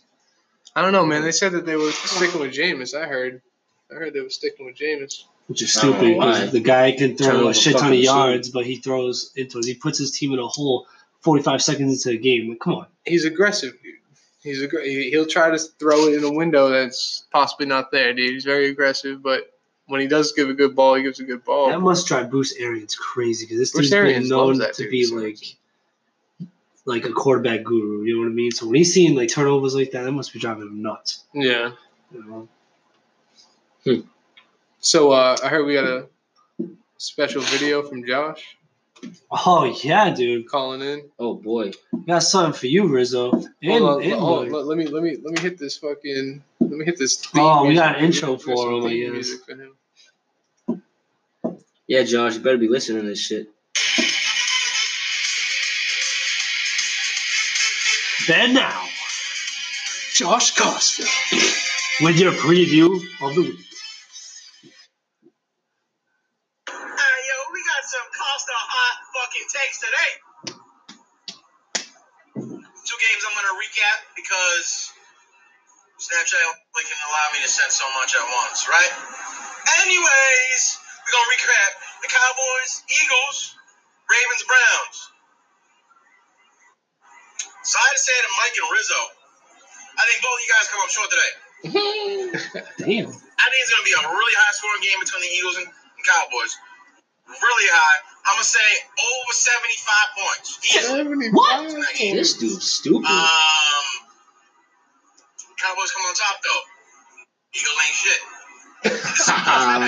I don't know, man. They said that they were sticking with Jameis. I heard. I heard they were sticking with Jameis. Which is I don't know stupid because the guy can throw over a shit ton of shoe. yards, but he throws into he puts his team in a hole 45 seconds into the game. Like, come on. He's aggressive, dude. He's a he- He'll try to throw it in a window that's possibly not there, dude. He's very aggressive, but when he does give a good ball, he gives a good ball. That must drive Bruce Arians crazy because this Bruce dude's been Arians known that to dude be so like much. Like a quarterback guru. You know what I mean? So when he's seeing like turnovers like that, that must be driving him nuts. yeah. You know? So uh, I heard we got a special video from Josh Oh yeah, dude. calling in. Oh boy. Got something for you, Rizzo. And, Hold on, and hold on, let, let me let me let me hit this fucking let me hit this. theme Oh, we got an intro for some him, I music for him. Yeah, Josh, you better be listening to this shit. Then now, Josh Costa. with your preview of the week. Yo, we got some Costa hot fucking takes today. Two games I'm going to recap because Snapchat allow me to send so much at once, right? Anyways, we're going to recap the Cowboys, Eagles, Ravens, Browns. So I had to say to Mike and Rizzo, I think both of you guys come up short today. Damn. I think it's going to be a really high scoring game between the Eagles and, and Cowboys. Really high. I'm going to say over 75 points. Easily. What? This dude's stupid. Um, Cowboys come on top, though. Eagles ain't shit.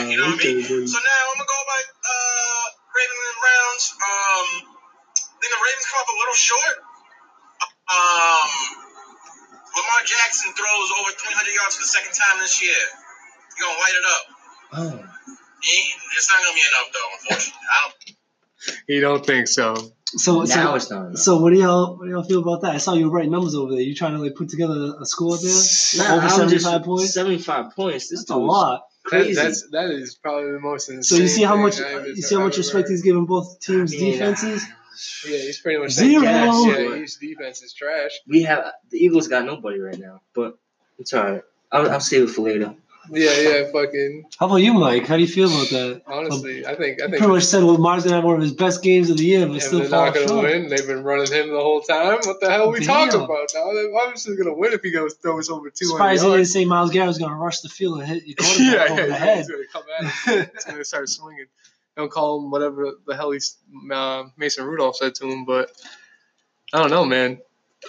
you know what I mean? So now I'm going to go by uh, Ravens and Browns. Um, I think the Ravens come up a little short. Um, Lamar Jackson throws over 300 yards for the second time this year. He's going to light it up. Oh. He- It's not gonna be enough though, unfortunately. I don't. You don't think so? So, Now so, it's not enough. so what do y'all what do y'all feel about that? I saw you write numbers over there. You trying to like put together a score there? Nah, Over 75 points? 75 points. This That's a dude's lot. That, Crazy. that's that is probably the most insane. So you see how much you see how much respect he's giving both teams' I mean, defenses. Yeah, he's pretty much Zero. Saying, yeah, his defense is trash. We have the Eagles got nobody right now, but it's alright. I'll, I'll save it for later. Yeah, yeah, fucking. How about you, Mike? How do you feel about that? Honestly, I think I think pretty much said Lamar's gonna have one of his best games of the year, but if still they're fall not gonna short. win, they've been running him the whole time. What the hell are we talking about now? They're obviously gonna win if he goes throws over two hundred Surprised he didn't yards. say Myles Garrett was gonna rush the field and hit your yeah, over yeah, the yeah, head. he's gonna come at him. He's gonna start swinging. Don't call him whatever the hell he's uh, Mason Rudolph said to him, but I don't know, man.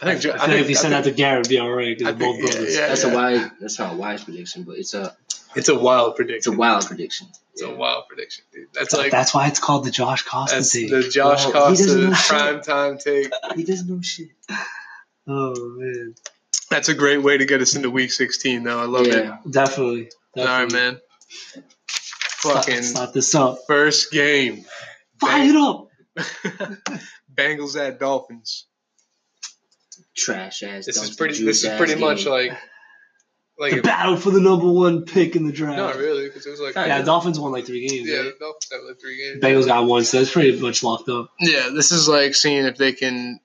I think Jo- I feel like if he I said think- that to Garrett, it'd be all right because both think- yeah, yeah. That's a wise. That's not a wise prediction, but it's a it's a wild prediction. it's prediction. a wild prediction. It's Yeah. a wild prediction, dude. That's That's, like that's why it's called the Josh Costa that's take. the Josh Well, Costa prime time take. He doesn't know shit. oh man, That's a great way to get us into week 16, though. I love it. Yeah. definitely. All right, man. Start, Fucking start this up. first game. Fire it up. Bengals at Dolphins. Trash ass. This is pretty. This is ass pretty game. much like, like The if- battle for the number one pick in the draft. not really because it was like Kinda. Yeah, Dolphins won like three games. yeah, right? Dolphins have like three games. Bengals got one, so it's pretty much locked up. Yeah, this is like seeing if they can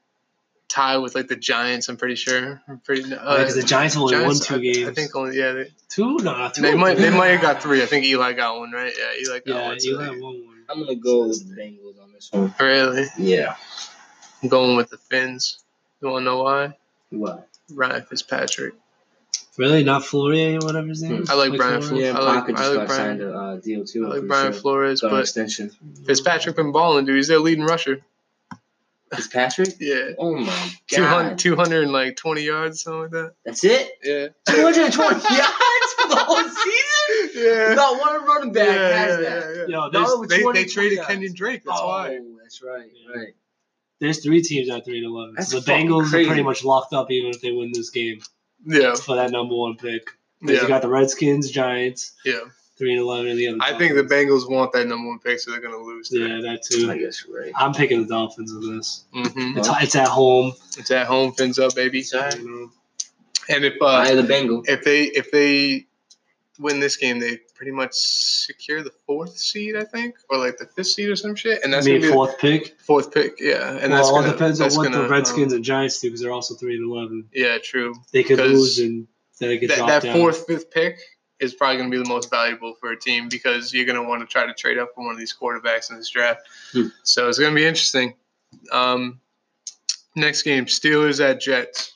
tie with like the Giants. I'm pretty sure. I'm pretty. Uh, Because the Giants only Giants, won two games. I think only yeah. They, two. No, not two. they might. They might have got three. I think Eli got one, right? Yeah, Eli got Yeah, one. so Eli they- won one. I'm gonna go with the Bengals on this one. Really, Yeah. I'm going with the Finns. You want to know why? What? Ryan Fitzpatrick. Really, not Flourier or whatever his name. is? I like Brian Flores? Yeah, I like- Parker I like Brian- signed a uh, deal too. I like Brian sure. Flores, Got but extension. Fitzpatrick been balling, dude. He's their leading rusher. Fitzpatrick? Yeah. Oh my god. 200, like twenty yards, something like that. That's it? Yeah. 220 yards for the whole season? Yeah. Not one running back yeah, has yeah, that. yeah, yeah. Yo, No, They, 20 they traded yards. Kenyan Drake. That's oh, why. that's right. Yeah. Right. there's three teams at three and eleven. That's So the Bengals crazy. are pretty much locked up, even if they win this game Yeah. for that number one pick. 'Cause You got the Redskins, Giants, Yeah. Three and eleven, and the other. I think the Bengals want that number one pick, so they're going to lose. Yeah, that too. I guess you're right. I'm picking the Dolphins in this. hmm It's, it's at home. It's at home, fins up, baby. It's all right. You know. And if uh, am the Bengal. if they if they win this game, they pretty much secure the fourth seed, I think, or like the fifth seed or some shit. And that's I gonna mean, be fourth pick. fourth pick. Yeah, and well, that's all gonna, depends on what the gonna, Redskins um, and Giants do because they're also three and eleven. yeah, true. They could lose and then they get that, dropped that down. fourth, fifth pick is probably going to be the most valuable for a team because you're going to want to try to trade up for one of these quarterbacks in this draft. Hmm. So it's going to be interesting. Um, next game, Steelers at Jets.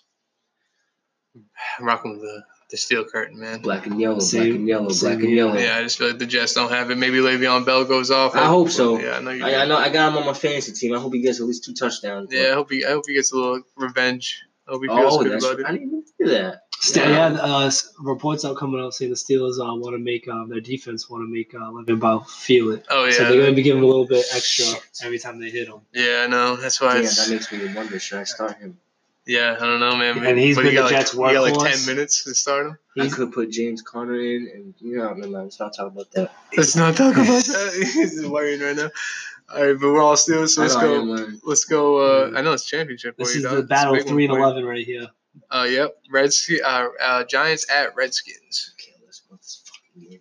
I'm rocking with the the steel curtain, man. Black and yellow, Same- black and yellow, same black and yellow. Yeah, I just feel like the Jets don't have it. Maybe Le'Veon Bell goes off. I hope so. Yeah, I know you. I. I know I got him on my fantasy team. I hope he gets at least two touchdowns. but- Yeah, I hope he. I hope he gets a little revenge. I hope he feels Oh, good that's, about it. I didn't even do that. Sta- Yeah. yeah, uh, reports out coming out saying the Steelers uh, want to make uh, their defense want to make uh, Le'Veon Bell feel it. Oh yeah, So they're going to be giving him a little bit extra every time they hit him. yeah, I know. That's why. Damn, it's, that makes me wonder. Should I start him? yeah, I don't know, man. And he's But been you the got, Jets' like, you got like ten minutes to start him. I He's- could put James Conner in, and you know, no, man, let's not talk about that. Let's not talk about that. He's worried right now. All right, but we're all still. So let's I know go. Let's go. Uh, I know it's championship. This for is the dog. Battle of three and eleven right here. Uh, yep. Redskins. Uh, uh, Giants at Redskins. Okay, let's go this.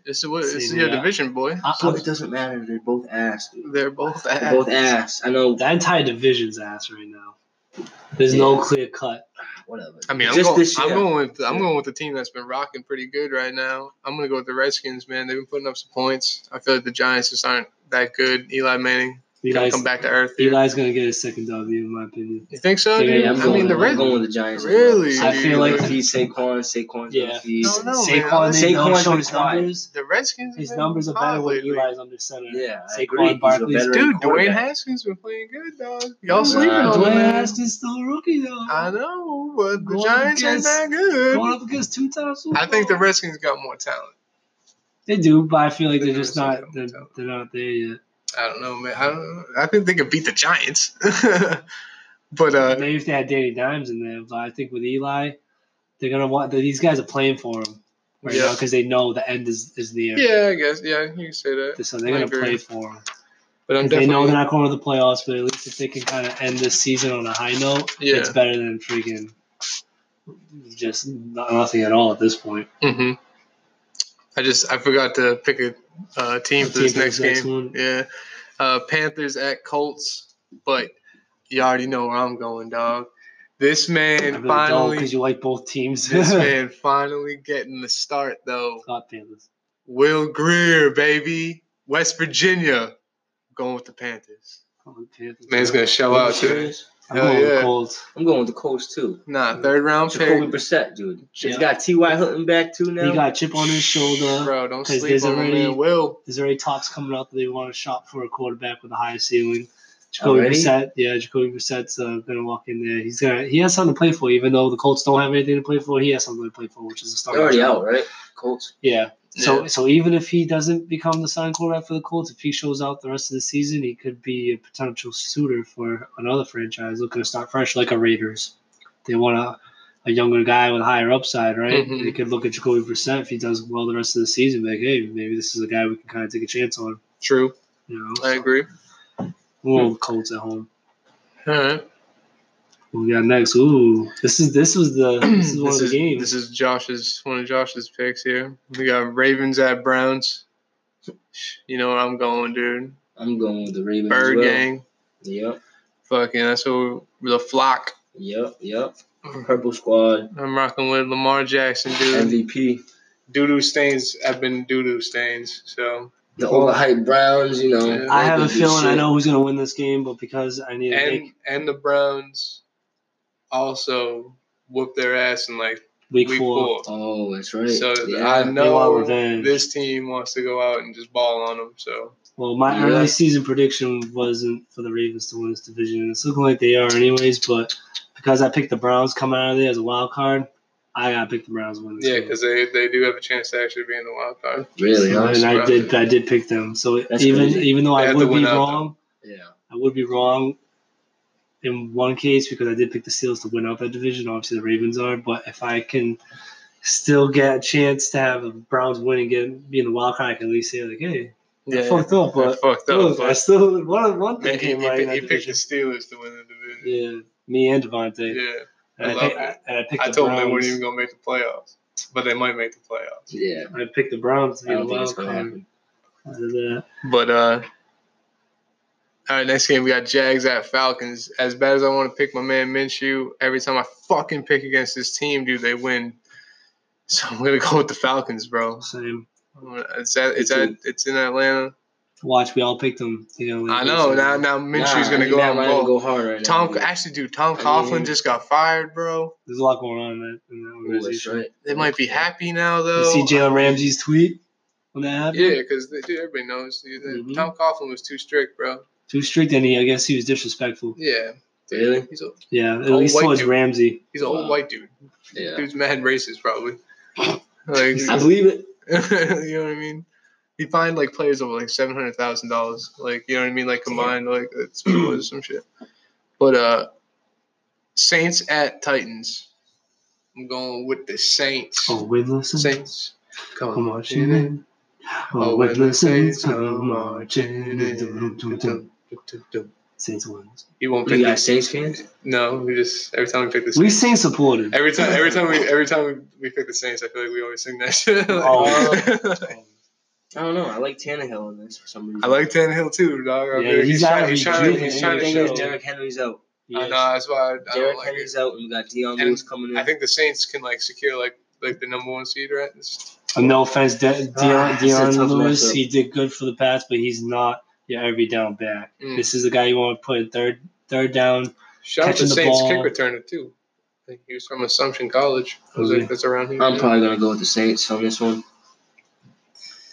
This is what. This is your yeah. division, boy. I, So I, it doesn't matter. They're both ass. Dude. They're both. ass. They're both ass. I know. that entire division's ass right now. There's no clear cut. Whatever. I mean, I'm just going. this I'm going with. I'm going with the team that's been rocking pretty good right now. I'm gonna go with the Redskins, man. They've been putting up some points. I feel like the Giants just aren't that good. Eli Manning gonna Eli's, come back to earth. here. Eli's going to get a second W in my opinion. You think so? Yeah, dude? yeah, I'm I going, mean, the I'm Red. going with the Giants. Really? I feel like- feed Saquon. Saquon's Yeah. gonna feed. I don't man. Saquon, they don't Saquon's show been his numbers. The Redskins. His numbers are hot better when lately. Eli's under center. Yeah, I Saquon agree. Barkley's Dude, Dwayne quarterback. Haskins been playing good, dog. Y'all Wow. sleeping on Dwayne man. Haskins still a rookie though. I know, but the Going Giants ain't against- that good. Going up against two times. I think the Redskins got more talent. They do, but I feel like They they're just not they're, they're not there yet. I don't know, man. I don't. I think they could beat the Giants. but uh, Maybe if they had Danny Dimes in there, but I think with Eli, they're gonna want. These guys are playing for him right Yeah. now because they know the end is is near. yeah, I guess yeah, you can say that. So they're I gonna agree. play for him. But I'm They know they're not going to the playoffs, but at least if they can kind of end this season on a high note, Yeah. it's better than freaking just nothing at all at this point. hmm I just I forgot to pick a uh, team for this for next this next game. one. Yeah, uh, Panthers at Colts, but you already know where I'm going, dog. This I man really finally, because you like both teams. this man finally getting the start though. Scott Panthers. Will Grier, baby, West Virginia, going with the Panthers. Oh, Panthers. Man's gonna show Are you out today. Serious? I'm Hell going with the Colts. I'm going with the Colts too. Nah, third round Jacoby pick, Brissett, dude. He's Yeah. got T.Y. Hilton back too now. He got a chip on his shoulder. bro. Don't 'Cause sleep there's on my already- man. Will. There's already talks coming out that they want to shop for a quarterback with a higher ceiling. Jacoby Already? Brissett, yeah, Jacoby Brissett's uh, gonna walk in there. He's gonna he has something to play for, even though the Colts don't have anything to play for. He has something to play for, which is a start. They're already out, right? Colts. Yeah. So Yeah. so even if he doesn't become the sign quarterback for the Colts, if he shows out the rest of the season, he could be a potential suitor for another franchise looking to start fresh, like a Raiders. They want a, a younger guy with a higher upside, right? Mhm. They could look at Jacoby Brissett if he does well the rest of the season, like, hey, maybe this is a guy we can kind of take a chance on. True, You know, I agree. we'll with Colts at home. All right. What we got next? Ooh, this is this was the this is one this of is the games. this is Josh's one of Josh's picks here. We got Ravens at Browns. You know where I'm going, dude. I'm going with the Ravens. Bird as well. gang. Yep. Fucking that's what the flock. Yep. Yep. Purple Squad. I'm rocking with Lamar Jackson, dude. MVP. Doo doo stains have been doo doo stains. So The overhyped Browns. You know. Yeah. I have a they do feeling I know who's gonna win this game, but because I need to and make and the Browns also whooped their ass in like week, week four. four. Oh, that's right. So yeah. I know this team wants to go out and just ball on them. So Well, my Yeah. early season prediction wasn't for the Ravens to win this division, and it's looking like they are anyways. But because I picked the Browns coming out of there as a wild card, I gotta pick the Browns to win this yeah, because they, they do have a chance to actually be in the wild card. really, huh? and I did I did pick them. So That's even crazy. even though They I would be win out, wrong, Yeah. I would be wrong in one case because I did pick the Steelers to win out that division. Obviously, the Ravens are, but if I can still get a chance to have the Browns win and get be in the wild card, I can at least say like, hey, I fucked up, They but fucked up. look, I still one one thing man, he, came he, right. in he picked the. Steelers to win the division. Yeah, me and Devontae. Yeah, and, I I love picked, it. and I picked I the told them Browns. they weren't even gonna make the playoffs, but they might make the playoffs. Yeah. I picked the Browns to I be the don't think wild card. happen. Other than that, But uh, all right, next game we got Jags at Falcons. As bad as I want to pick my man Minshew, every time I fucking pick against this team, dude, they win. So I'm gonna go with the Falcons, bro. Same. It's at it's Me at too. it's in Atlanta. Watch, we all picked them. You know, I know now. Now Minshew's Nah, gonna go think out and Ryan ball. go hard right Tom, now. actually, dude, Tom I Coughlin mean- just got fired, bro. There's a lot going on in that, in that organization. that's right. They might be happy now, though. You see Jalen Ramsey's tweet when that happened? Yeah, because dude, everybody knows dude, that Mhm. Tom Coughlin was too strict, bro. Too strict, and he, I guess he was disrespectful. Yeah, Really? he's a Yeah, at Old least towards dude. Ramsey. he's an old Wow. white dude. Yeah. Dude's mad racist, probably. Like, I believe it. you know what I mean? He fined like players over like seven hundred thousand dollars. Like you know what I mean? Like combined, like that's what it was some shit. But uh, Saints at Titans. I'm going with the Saints. Oh, winless. Saints. Come Come on, marching in. Oh, when the. Saints Come come marching in. Saints wins. You won't pick you the Saints fans? No, we just every time we pick the We Saints. Saints supported. Every time, every time we, every time we, we pick the Saints, I feel like we always sing that shit. Oh. I don't know. I like Tannehill in this for some reason. I like Tannehill too, dog. I Yeah, feel he's he's, gotta trying, he's be trying, good he's trying to thing show. is, Derrick Henry's out. I know that's why I, I don't Derrick like it. Henry's out, and we got Dion Lewis coming in. I think the Saints can like secure like like the number one seed, right? It's- Uh, No offense, De- Ah, Dion, it's Dion Lewis. matchup. He did good for the pass, but he's not your every down back. Mm. This is the guy you want to put in third, third down. Shout out to Catching the Saints ball. kick returner too. I think he was from Assumption College. I was Okay. like, that's around here. I'm probably gonna go with the Saints on this one.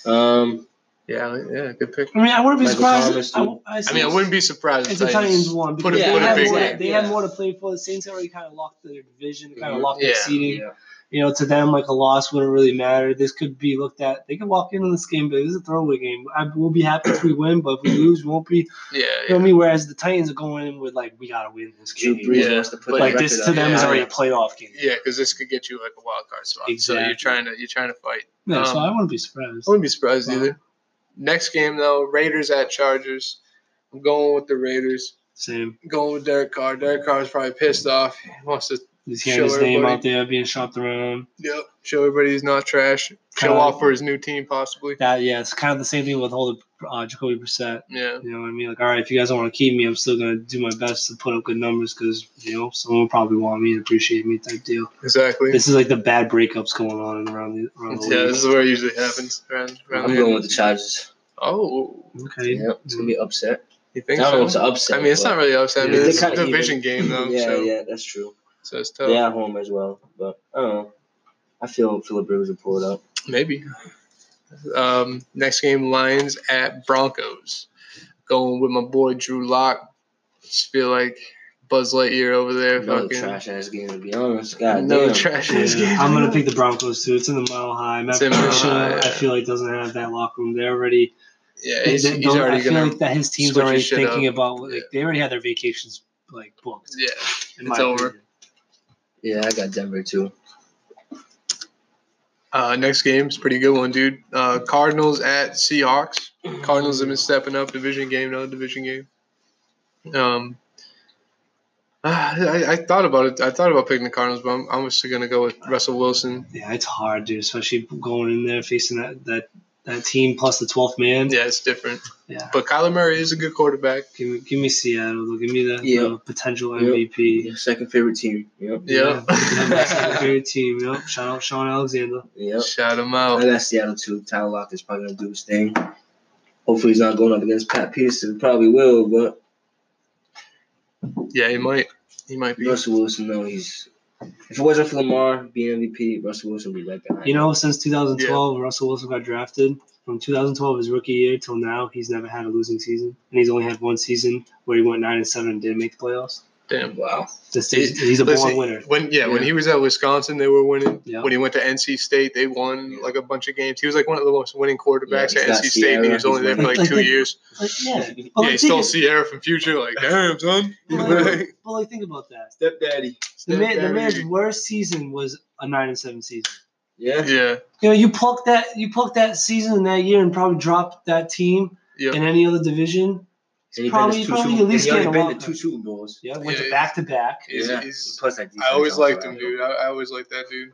Um, yeah, yeah, good pick. I mean, I wouldn't be Michael surprised. Thomas, I, I, I mean, I wouldn't be surprised It's if the Titans one put because a, Yeah, they, put a had big more, they had Yeah. more to play for. The Saints already kind of locked their division, kind of Mhm. locked their Yeah. seeding. yeah. You know, to them, like a loss wouldn't really matter. This could be looked at. They could walk into this game, but this is a throwaway game. I, we'll be happy if we win, but if we lose, we won't be. Yeah, You know yeah. I mean? Whereas the Titans are going in with like, we gotta win this game. Brees Yeah, to put Like this to up. them is already a playoff game. Yeah, because this could get you like a wild card spot. So Exactly. you're trying to you're trying to fight. Yeah, so Um, I wouldn't be surprised. I wouldn't be surprised Wow. either. Next game though, Raiders at Chargers. I'm going with the Raiders. Same. going with Derek Carr. Derek Carr Carr's probably pissed off. He wants to He's hearing his Show name everybody. out there being shopped around. yep, show everybody he's not trash. Show Kinda- off for his new team possibly. That yeah, it's kind of the same thing with holding uh, Jacoby Brissett. Yeah. You know what I mean? Like, all right, if you guys don't want to keep me, I'm still gonna do my best to put up good numbers because you know someone will probably want me and appreciate me type deal. Exactly. This is like the bad breakups going on around the around the yeah, league. this is where it usually happens. Around, around I'm the going with the Chargers. Oh, Okay. Yep, it's gonna be upset. you I think don't know if it's so? upset. I mean, it's but- not really upset. I mean, Yeah, it's they're a kinda division even. game though, Yeah, so yeah, that's true. So it's tough. They're at home as well, but I don't know. I feel Philip Rivers will pull it up. Maybe. Um, next game, Lions at Broncos. Going with my boy Drew Lock. Just feel like Buzz Lightyear over there. Another fucking trash ass game to be honest. God another damn. trash Yeah, game. I'm gonna pick the Broncos too. It's in the mile high. Matt It's Mile Patricia, High, I feel like doesn't have that locker room. They're already. Yeah, They, he's, they he's don't- I already feel like that his team's switch already thinking up. about like Yeah. they already had their vacations like booked. Yeah, in it's over. opinion. Yeah, I got Denver too. Uh, next game's pretty good one, dude. Uh, Cardinals at Seahawks. Cardinals have been stepping up. Division game, no division game. Um, I, I thought about it. I thought about picking the Cardinals, but I'm, I'm just gonna go with Russell Wilson. Yeah, it's hard, dude. Especially going in there facing that that, that team plus the twelfth man. Yeah, it's different. Yeah. But Kyler Murray is a good quarterback. Give me, give me Seattle. though. Give me the, Yeah. the potential Yep. MVP. Your second favorite team. Yep. Yeah. That's my favorite team. Yep. Shout out Shaun Alexander. Yep. Shout him out. I out. got Seattle too. Tyler Lock is probably gonna do his thing. Hopefully he's not going up against Pat Peterson. Probably will, but Yeah, he might. He might be. Russell Wilson, no, he's. If it wasn't for Lamar being MVP, Russell Wilson would be right behind. You know, since 2012, Russell Wilson got drafted. From 2012, his rookie year till now, he's never had a losing season, and he's only had one season where he went nine and seven and didn't make the playoffs. Damn. Wow. Just, he's, he's a Listen, born winner. When yeah, when he was at Wisconsin, they were winning. Yeah. When he went to NC State, they won like a bunch of games. He was like one of the most winning quarterbacks Yeah, at he's got NC State, and he was only there for he's like two Like, years. Like, yeah, Yeah, like, he stole think, Ciara from Future. Like, damn, son. but, Like, like, but like, think about that. Stepdaddy. The, man, the man's worst season was a nine and seven season. Yeah. Yeah. You know, you pluck that you pluck that season in that year and probably drop that team Yep. in any other division. And he Probably- been probably at least and he get already a been wild to two Super Bowls. Yeah, went Yeah. to back to back. Yeah. Plus that defense I always liked him, dude. I, I always liked that dude.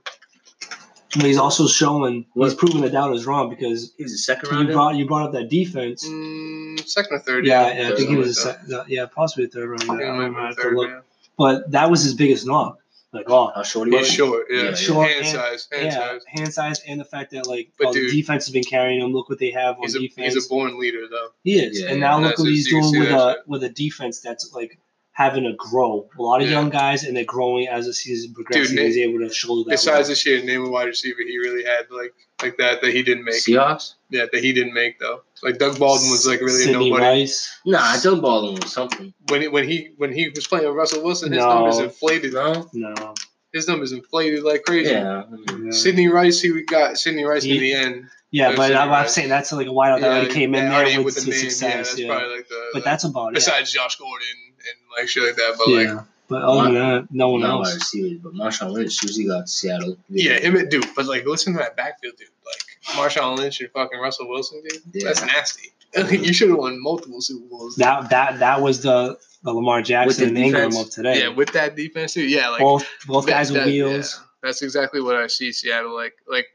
But he's also showing he's What? proven the doubters wrong because He was a second you brought you brought up that defense. Mm, second or third. Yeah, yeah, I think he something was a sec- yeah, possibly a third round. that. I don't might remember. I be have to look. yeah. But that was his biggest knock. Like, oh, How short he He's was? short, yeah. Yeah, Short hand and- size, hand yeah, size. hand size, and the fact that like But oh, the defense has been carrying him. Look what they have on He's a defense. he's a born leader though. he is, Yeah, and now yeah, look what he's doing with a with a defense that's like having to grow. A lot of Yeah. young guys, and they're growing as the season progresses. Dude, he's able to shoulder that. Besides load. this year, name a wide receiver he really had like like that that he didn't make. Seahawks? Yeah, that he didn't make though. Like Doug Baldwin was like really a Sidney nobody. Rice. Nah, Doug Baldwin was something. When it, when he when he was playing with Russell Wilson, his No. numbers inflated. No? No, His numbers inflated like crazy. Yeah. Yeah. Sidney Rice, he got Sidney Rice He- in the end. Yeah, Yeah, but I'm, I'm saying that's like a wideout that already came in yeah, there already with, the the name, Yeah, success. that's Yeah, probably like the. but that's about it. besides Josh Gordon and like shit like that. But yeah. like but other than that, no one not wide else. receivers, but Marshawn Lynch usually got Seattle. yeah, him and dude. But like listen to that backfield, dude. Like Marshawn Lynch and fucking Russell Wilson, dude. Yeah. That's nasty. you should have won multiple Super Bowls. That that that was the the Lamar Jackson the and Ingram of today. yeah, with that defense too. Yeah, like both both that- guys with that- wheels. yeah, that's exactly what I see Seattle like. Like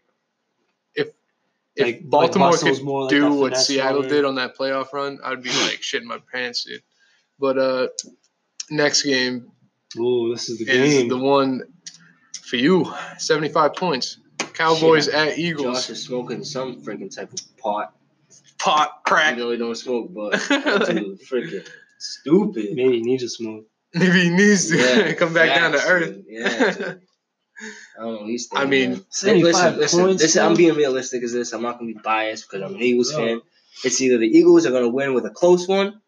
if if Like- like Baltimore Russell's could more like do what Seattle runner. did on that playoff run, I'd be like shitting my pants, dude. But uh, next game Ooh, this is the is game. the one for you. Seventy-five points. Cowboys Shit. at Josh Eagles. is smoking some freaking type of pot. Pot I crack. know he don't smoke, but dude, freaking stupid. Maybe he needs to smoke. Maybe he needs to Yeah, come back down to earth. dude. Yeah, dude. I don't know. He's. I mean, man. 75 listen, listen. points, This, I'm being realistic as this. I'm not gonna be biased because I'm an Eagles Yeah. fan. It's either the Eagles are gonna win with a close one,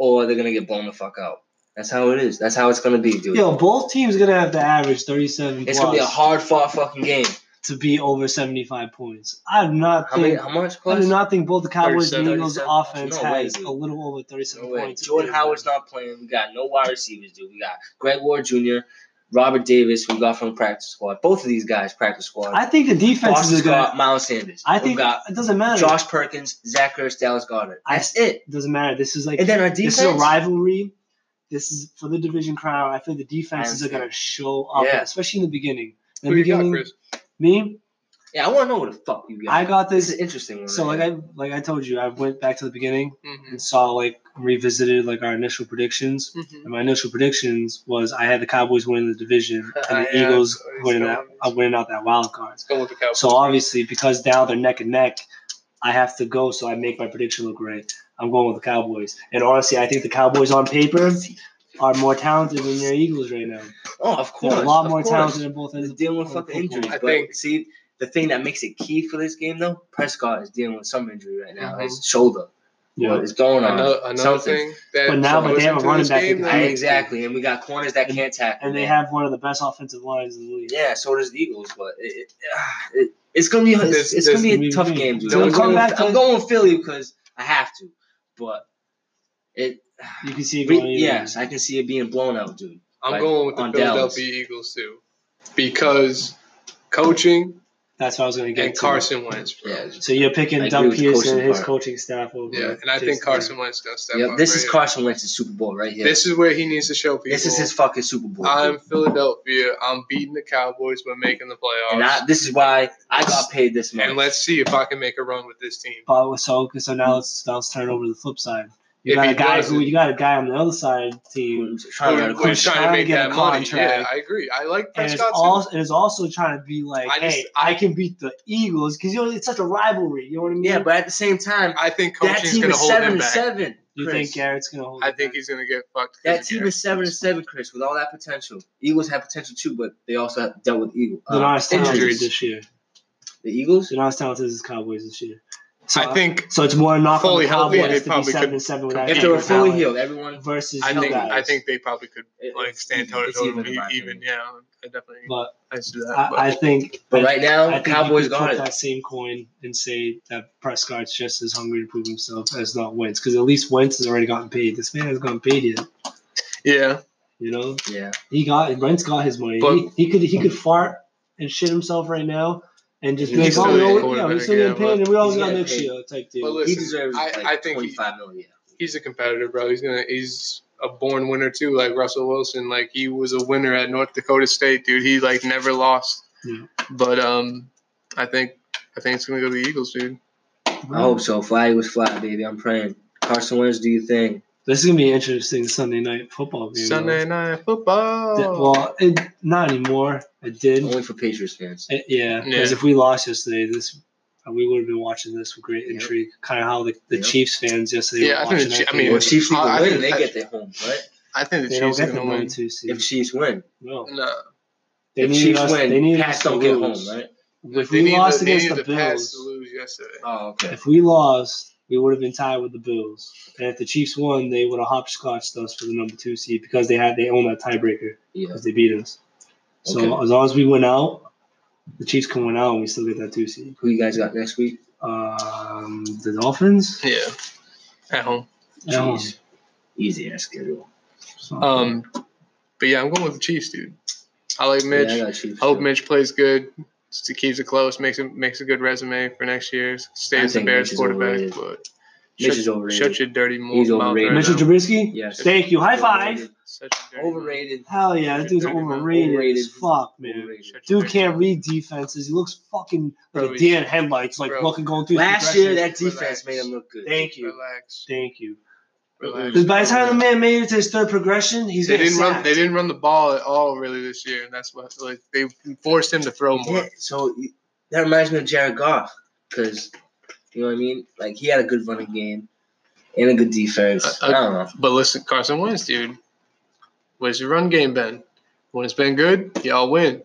or they're gonna get blown the fuck out. That's how it is. That's how it's gonna be, dude. Yo, both teams gonna have to average 37 it's gonna be a hard fought fucking game. to be over 75 points. I do not How many? think. How much I do not think both the Cowboys and Eagles offense No has dude. a little over 37 No points. Jordan Howard's not playing. We got no wide receivers, dude. We got Greg Ward Jr., Robert Davis, we got from practice squad. Both of these guys practice squad. I think the defense Boston are gonna. Scott, Miles Sanders. I think got it doesn't matter. Josh Perkins, Zach Ertz, Dallas Goedert. I- That's it. It doesn't matter. This is like And then our defense. this is a rivalry. This is for the division crowd. I feel the defenses are gonna show up, Yeah. especially in the beginning. In Who the you got, Chris? me, Yeah, I want to know what the fuck you got. I got this this. is an interesting one. So right like here. I like I told you, I went back to the beginning Mhm. and saw like revisited like our initial predictions. Mhm. And my initial predictions was I had the Cowboys winning the division and the Yeah, Eagles so winning going- that uh, winning out that wild card. Let's go with the Cowboys. So obviously, because now they're neck and neck, I have to go. So I make my prediction look right. I'm going with the Cowboys. And honestly, I think the Cowboys on paper are more talented than your Eagles right now. oh, of course, They're a lot of more course. talented than both ends. They're dealing with of fucking football. injuries. I but think- see, the thing that makes it key for this game though, Prescott is dealing with some injury right now. Mhm. His shoulder. Yeah. What is going on? another another Something. thing that But now, but goes they have a running this back that game, can though, I- Yeah. exactly, and we got corners that can't tackle. And they man. have one of the best offensive lines in the league. Yeah, so does the Eagles, but it, it, ah, it, it's gonna be it's, it's gonna be a there's- tough game, dude. So I'm, going, back to- I'm going with Philly because I have to, but it. You can see it re- going either yes, I can see it being blown out, dude. I'm like, going with the on Dallas. Philadelphia Eagles too, because coaching That's what I was going to get and to. Carson Wentz, bro. Yeah, So you're picking I agree Doug with the Pederson coaching and his part. coaching staff over. Yeah, and I Jason think Carson Wentz is gonna step Yep, up. this right is here. Carson Wentz's Super Bowl right here. This is where he needs to show people. This is his fucking Super Bowl. I'm Philadelphia. I'm beating the Cowboys by making the playoffs. and I, this is why I got paid this much. And let's see if I can make a run with this team. But so so now let's now let's turn over to the flip side. You got a guy who you got a guy on the other side team, Who's trying to Who- get a who's question. trying to trying to make get that a money? Yeah. I agree. I like and it's Prescott. too. also and it's also trying to be like, I just- hey, I can beat the Eagles because you know it's such a rivalry. You know what I mean? Yeah, but at the same time, I think that team gonna is seven him and back. seven. you Chris. think Garrett's gonna hold? I it think back? he's gonna get fucked. That team is seven and seven, Chris, with all that potential. Eagles have potential too, but they also have dealt with Eagle uh, as injuries. this year. The Eagles. They're not as talented as the Cowboys this year. So I think. so. It's more knock on fully the healthy, they to be probably seven could and seven without If they were fully Allen healed, everyone. versus I think. guys. I think they probably could It- like it's stand toe to toe. even in Even yeah, I definitely. But I see that. but- I, I think. But right now, I think Cowboys you could got flip it. that same coin and say that Prescott's just as hungry to prove himself as not Wentz, because at least Wentz has already gotten paid. This man hasn't gotten paid yet. yeah, You know, Yeah. he got Wentz got his money. But- he, he could he could fart and shit himself right now and just be He's like, oh, still we all, yeah, he's still getting yeah, paid, and we always he's got next paid. year type deal. But He deserves I- like I think he- twenty-five million. he's a competitor, bro. He's gonna. He's a born winner too, like Russell Wilson. Like he was a winner at North Dakota State, dude. He like never lost. Yeah. But um, I think I think it's gonna go to the Eagles, dude. I hope so. Fly was fly, baby. I'm praying. Carson Wentz, do you think? This is gonna be an interesting Sunday night football game. Sunday night football. Did- well, it, not anymore. It did. Only for Patriots fans. It- yeah, because Yeah. if we lost yesterday, this uh, we would have been watching this with great Yep. intrigue. Kind of how the, the Yep. Chiefs fans yesterday. Yeah, I think the watching Chi- that I mean, game. Well, Chiefs need I- I think- they I- get their home, right? I think the they don't Chiefs are get the gonna win. two. If Chiefs win, no, No, they if needed Chiefs us. win, they needed Pats us to don't get home, right? If they we lost the, against the the Bills, yesterday. Oh, okay. if we lost, we would have been tied with the Bills. And if the Chiefs won, they would have hopscotched us for the number two seed because they had they own that tiebreaker Yeah. because they beat us. So Okay. as long as we win out, the Chiefs can win out and we still get that two seed. Who you guys got next week? Um, the Dolphins. Yeah, at home. At home. Easy ass schedule. So, Um, but yeah, I'm going with the Chiefs, dude. I like Mitch. Yeah, I got Chiefs. I hope too. Mitch plays good. Just keeps it close, makes it makes a good resume for next year. I Stays the Bears Mitch is quarterback, overrated. but Mitch shut, is overrated. shut your dirty mo- He's mouth overrated. right Mitchell now. Trubisky. Yes. Thank you. High five. Such a dirty mouth. Overrated. Hell yeah, that dude's overrated, Overrated. as fuck, man. Overrated. Dude can't read defenses. He looks fucking Bro, like a he's- deer in headlights, like bro. looking going through. Last year, that defense Relax. made him look good. Thank you, Relax. thank you. Because by the time the man made it to his third progression, he's They didn't run. They didn't run the ball at all really this year, and that's what like they forced him to throw more. Yeah, so that reminds me of Jared Goff because you know what I mean. Like he had a good running game and a good defense. Uh, I don't know. But listen, Carson Wentz, dude, where's your run game been? When it's been good, y'all win.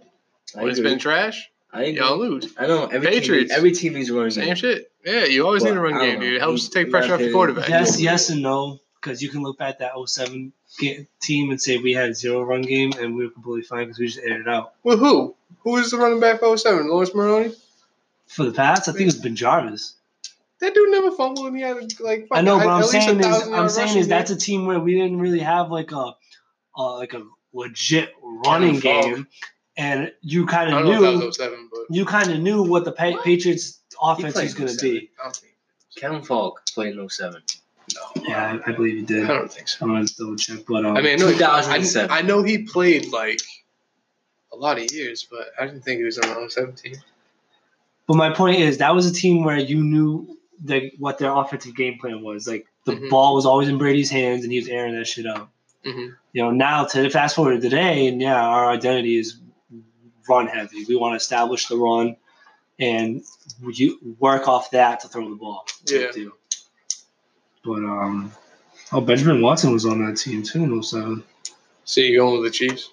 When it's been trash, y'all lose. I know every Patriots. team. Every team needs a running Same game. shit. Yeah, you always Well, need a run game, know. dude. It helps In- take pressure off your opinion, quarterback. Yes, yes, and no. Because you can look back at that 07 ga- team and say we had zero run game and we were completely fine because we just aired it out. Well, who? Who was the running back for 07? Laurence Maroney? For the Pats, I think it was Ben Jarvis. That dude never fumbled and he had like I know, fucking- but I'm at least a saying is, I'm saying rushing is that's a team where we didn't really have like a, uh, like a legit running game, and you kind of don't know knew 07, but you kind of knew what the pa- What? Patriots offense was going to be. I don't. Kevin Faulk played in 07. Yeah, I, I believe he did. I don't think so. I'm gonna double check, but um, I mean, I know, 2007. I, I know he played like a lot of years, but I didn't think he was on the 17. But my point is that was a team where you knew that what their offensive game plan was. Like the Mhm. ball was always in Brady's hands, and he was airing that shit out. hmm You know, now to fast forward to today, and yeah, our identity is run heavy. We want to establish the run, and you work off that to throw the ball. Yeah. But um, oh, Benjamin Watson was on that team too. No seven. So you going with the Chiefs?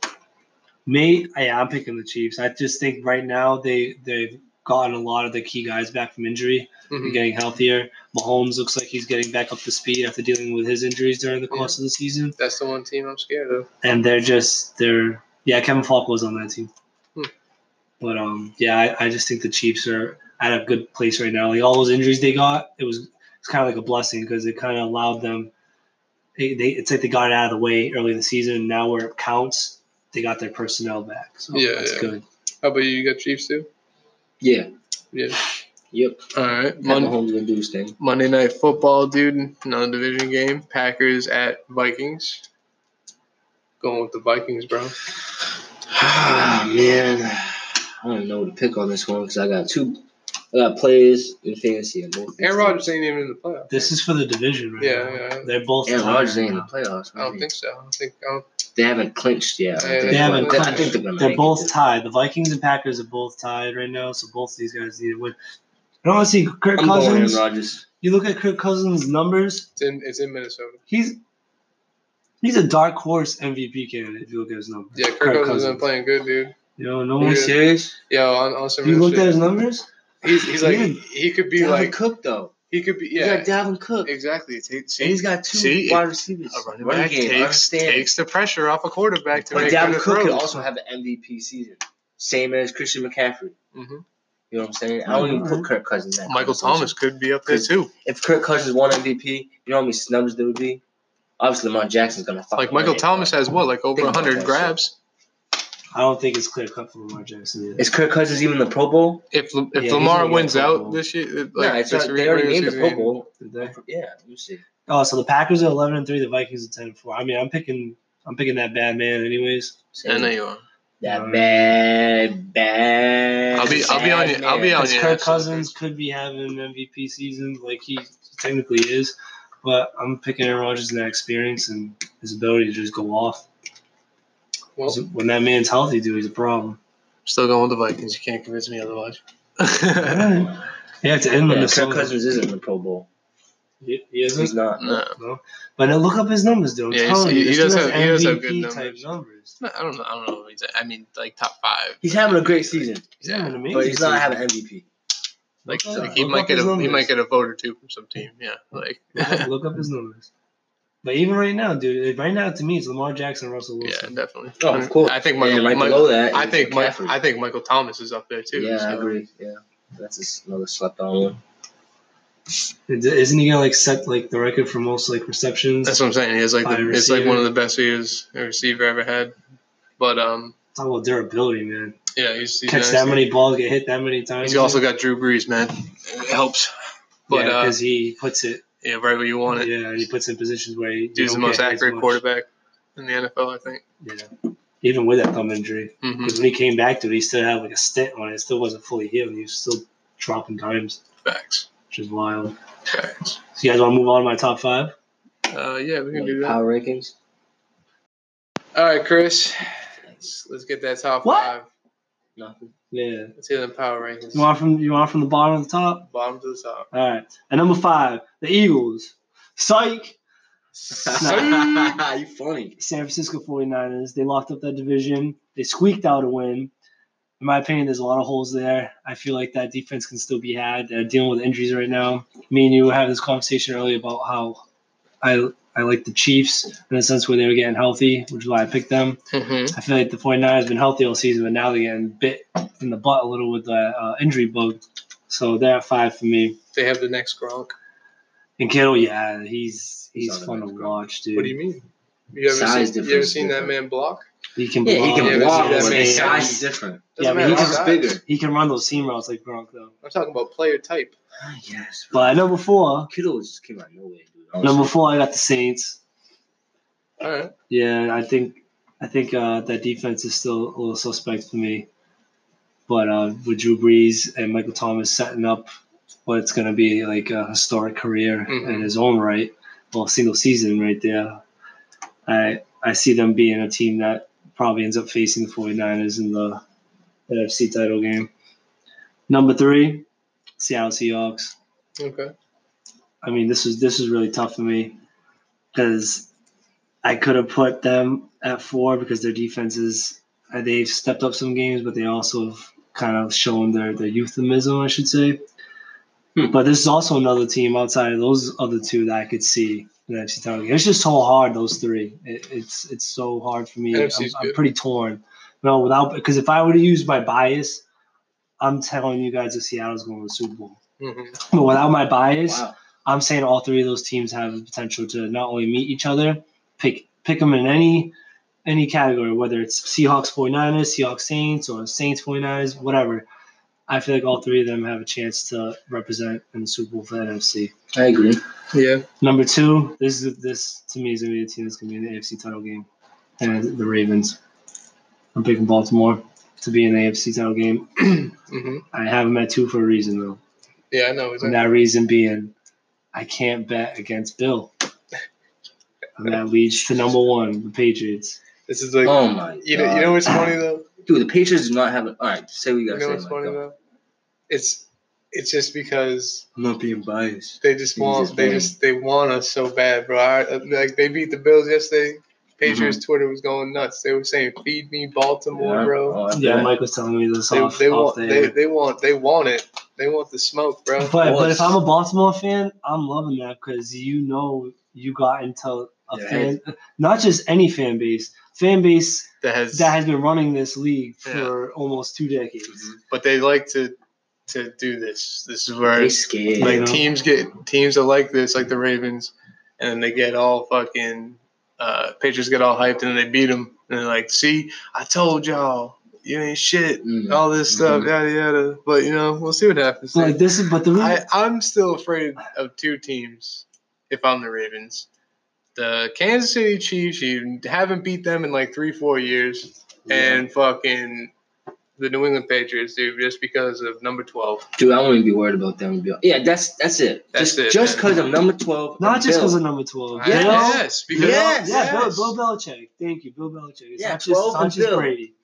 Me, I'm picking the Chiefs. I just think right now they they've gotten a lot of the key guys back from injury. Mhm. getting healthier. Mahomes looks like he's getting back up to speed after dealing with his injuries during the course of the season. That's the one team I'm scared of. And they're just they're yeah, Kevin Faulk was on that team. Hmm. But um yeah, I, I just think the Chiefs are at a good place right now. Like all those injuries they got, it was it's kind of like a blessing because it kind of allowed them. They, they it's like they got it out of the way early in the season. And now where it counts, they got their personnel back. So Yeah, that's yeah. good. How about you? You got Chiefs too? Yeah. Yeah. Yep. All right. Pat Mon- Mahomes gonna do his thing. Monday night football, dude. Another division game. Packers at Vikings. Going with the Vikings, bro. Ah man, I don't know what to pick on this one because I got two. I got players in fantasy. and both. Aaron Rodgers ain't even in the playoffs. This is for the division right Yeah, now. yeah. They're both Aaron Rodgers ain't in the now. playoffs. I don't think so. I don't think. I don't, they haven't clinched yet. Yeah, think. They haven't But I clinched. think they're. They're both it. tied. The Vikings and Packers are both tied right now, so both these guys need to win. I don't want to see Kirk I'm going Aaron Cousins. Rodgers. You look at Kirk Cousins' numbers. it's in. It's in Minnesota. He's he's a dark horse MVP candidate if you look at his numbers. Yeah, Kirk, Cousins been playing good, dude. You know, no Are you one. serious? Yo, on, on some You real looked at his numbers. He's, he's like Yeah. he could be Dalvin like Cook though. he could be You yeah got Dalvin Cook, exactly. See, see, and he's got two see, wide receivers. a running Running back game, takes takes the pressure off a quarterback to But make Dalvin better Cook could also have an MVP season, same as Christian McCaffrey. Mhm. You know what I'm saying? I don't even put Kirk Cousins in that. Michael. Thomas could be up there too. If Kirk Cousins won MVP, you know how many snubs there would be? Obviously, Lamar Jackson's gonna fucking Like Michael win it. Thomas has what, like over Think hundred that grabs. I don't think it's clear cut for Lamar Jackson yet. Is Kirk Cousins even the Pro Bowl? If if Yeah, Lamar wins out this year, like no, it's this not, they already named the Pro Bowl. Did they? Yeah, you see. Oh, so the Packers are eleven and three. The Vikings are ten and four. I mean, I'm picking. I'm picking that bad man, anyways. I know you are. That bad, bad. I'll be- I'll be on you- I'll be on you. Kirk absolutely. Cousins could be having an MVP season, like he technically is. But I'm picking Aaron Rodgers and that experience and his ability to just go off. Well, when that man's healthy, dude, he's a problem. still going with the Vikings. You can't convince me otherwise. Yeah, it's in Yeah, Kirk Cousins isn't in the Pro Bowl. He, he isn't. He's not. no. No. But now look up his numbers, dude. I'm Yeah, he's- telling you, he this does dude have- he does have good MVP type numbers. numbers. No, I don't know. I don't know. He's, I mean, like top five. He's having a great season, He's having an amazing but he's not having MVP. Like, like he look might get his a he might get a vote or two from some team. Yeah, like Look look up his numbers. But even right now, dude, right now to me it's Lamar Jackson and Russell Wilson. yeah, definitely. Oh, of course. I think And Michael. right Michael below that, I think Mike, I think Michael Thomas is up there too. yeah, I agree. Yeah, that's just another slept on one. Isn't he gonna like set like the record for most like receptions? That's what I'm saying. He has like the, it's like one of the best years a receiver ever had. But um, Talk about durability, man. yeah, he's, he's Catch nice. that many balls, get hit that many times. He's also got Drew Brees, man. It helps. But yeah, uh, because he puts it. Yeah, right where you want it. Yeah, and he puts it in positions where he, He's the most accurate quarterback in the NFL, I think. Yeah, even with that thumb injury, because when he came back to it, he still had like a stint on it. It still wasn't fully healed. He was still dropping times, Facts. which is wild. Facts. So you guys want to move on to my top five? Uh, yeah, we can do that. Power rankings. All right, Chris. Let's, let's get that top What? five. Nothing. Yeah. Let's hear them power rankings. You want from you want from the bottom to the top? Bottom to the top. All right. And number five, the Eagles. Psych. you funny. San Francisco 49ers. They locked up that division. They squeaked out a win. In my opinion, there's a lot of holes there. I feel like that defense can still be had. They're dealing with injuries right now. Me and you had this conversation earlier about how I I like the Chiefs in a sense where they were getting healthy, which is why I picked them. Mm-hmm. I feel like the 49ers have been healthy all season, but now they're getting bit in the butt a little with the uh, injury bug. So they're at five for me. They have the next Gronk. And Kittle, yeah, he's He's he's fun to Gronk. watch, dude. What do you mean? You ever Size seen, you ever difference seen that man block? He can Yeah, he can Yeah, block, but but his that man- size is different. Yeah, Doesn't but he matter can how bigger. He can run those seam routes like Gronk, though. I'm talking about player type. Ah, yes. But at number four, Kittle just came out of nowhere, dude. honestly. Number four, I got the Saints. All right. Yeah, I think I think uh, that defense is still a little suspect for me. But uh, with Drew Brees and Michael Thomas setting up what's going to be like a historic career Mhm. in his own right, well, single season right there, I I see them being a team that probably ends up facing the 49ers in the NFC title game. Number three, Seattle Seahawks. Okay. I mean, this was this was really tough for me because I could have put them at four because their defenses uh, they've stepped up some games, but they also have kind of shown their their euphemism, I should say. Hmm. But this is also another team outside of those other two that I could see in the NFC title game. It's just so hard those three. It, it's it's so hard for me. I'm, I'm pretty torn. No, without because if I were to use my bias, I'm telling you guys that Seattle's going to the Super Bowl. Mm-hmm. But without my bias, Wow. I'm saying all three of those teams have the potential to not only meet each other, pick pick them in any any category, whether it's Seahawks 49ers, Seahawks Saints, or Saints 49ers, whatever. I feel like all three of them have a chance to represent in the Super Bowl for the NFC. I agree. Yeah. Number two, this is this to me is gonna be the team that's gonna be in the AFC title game, and the Ravens. I'm picking Baltimore to be in the AFC title game. mm-hmm. I have them at two for a reason though. Yeah, I know. And that reason being, I can't bet against Bill. And that leads to number one, the Patriots. This is like, Oh my you know, god. you know what's funny though. Dude, the Patriots do not have an. All right, say what you You got know to what's say. funny though. It's it's just because I'm not being biased. they just want just they playing. just they want us so bad, bro. I, like they beat the Bills yesterday. Patriots Mm-hmm. Twitter was going nuts. They were saying, "Feed me Baltimore, Yeah. bro." Oh, Yeah. Mike was telling me this They, off, they off want the they, they want they want it. They want the smoke, bro. But but if I'm a Baltimore fan, I'm loving that because you know you got into a Yeah. fan, not just any fan base, fan base That has, that has been running this league for Yeah. almost two decades. Mhm. but they like to to do this. This is where They scared. like You know? teams get teams are like this, like the Ravens, and then they get all fucking uh, Patriots get all hyped and then they beat them and they're like, "See, I told y'all, you ain't shit." Mhm. All this stuff, Mhm. yada yada. But you know, we'll see what happens. Like this is, but the reason, I, I'm still afraid of two teams if I'm the Ravens. The Kansas City Chiefs, you haven't beat them in like three, four years. And fucking the New England Patriots, dude, just because of number twelve. Dude, I won't even be worried about them. Yeah, that's that's it. That's just it, just because of number twelve. Not just because of number twelve. I- Yes. Bill, yes, because Yes. Yeah, yes. Bill, Bill Belichick. Thank you, Bill Belichick. It's Yeah, not just, 12 not just Bill. Brady.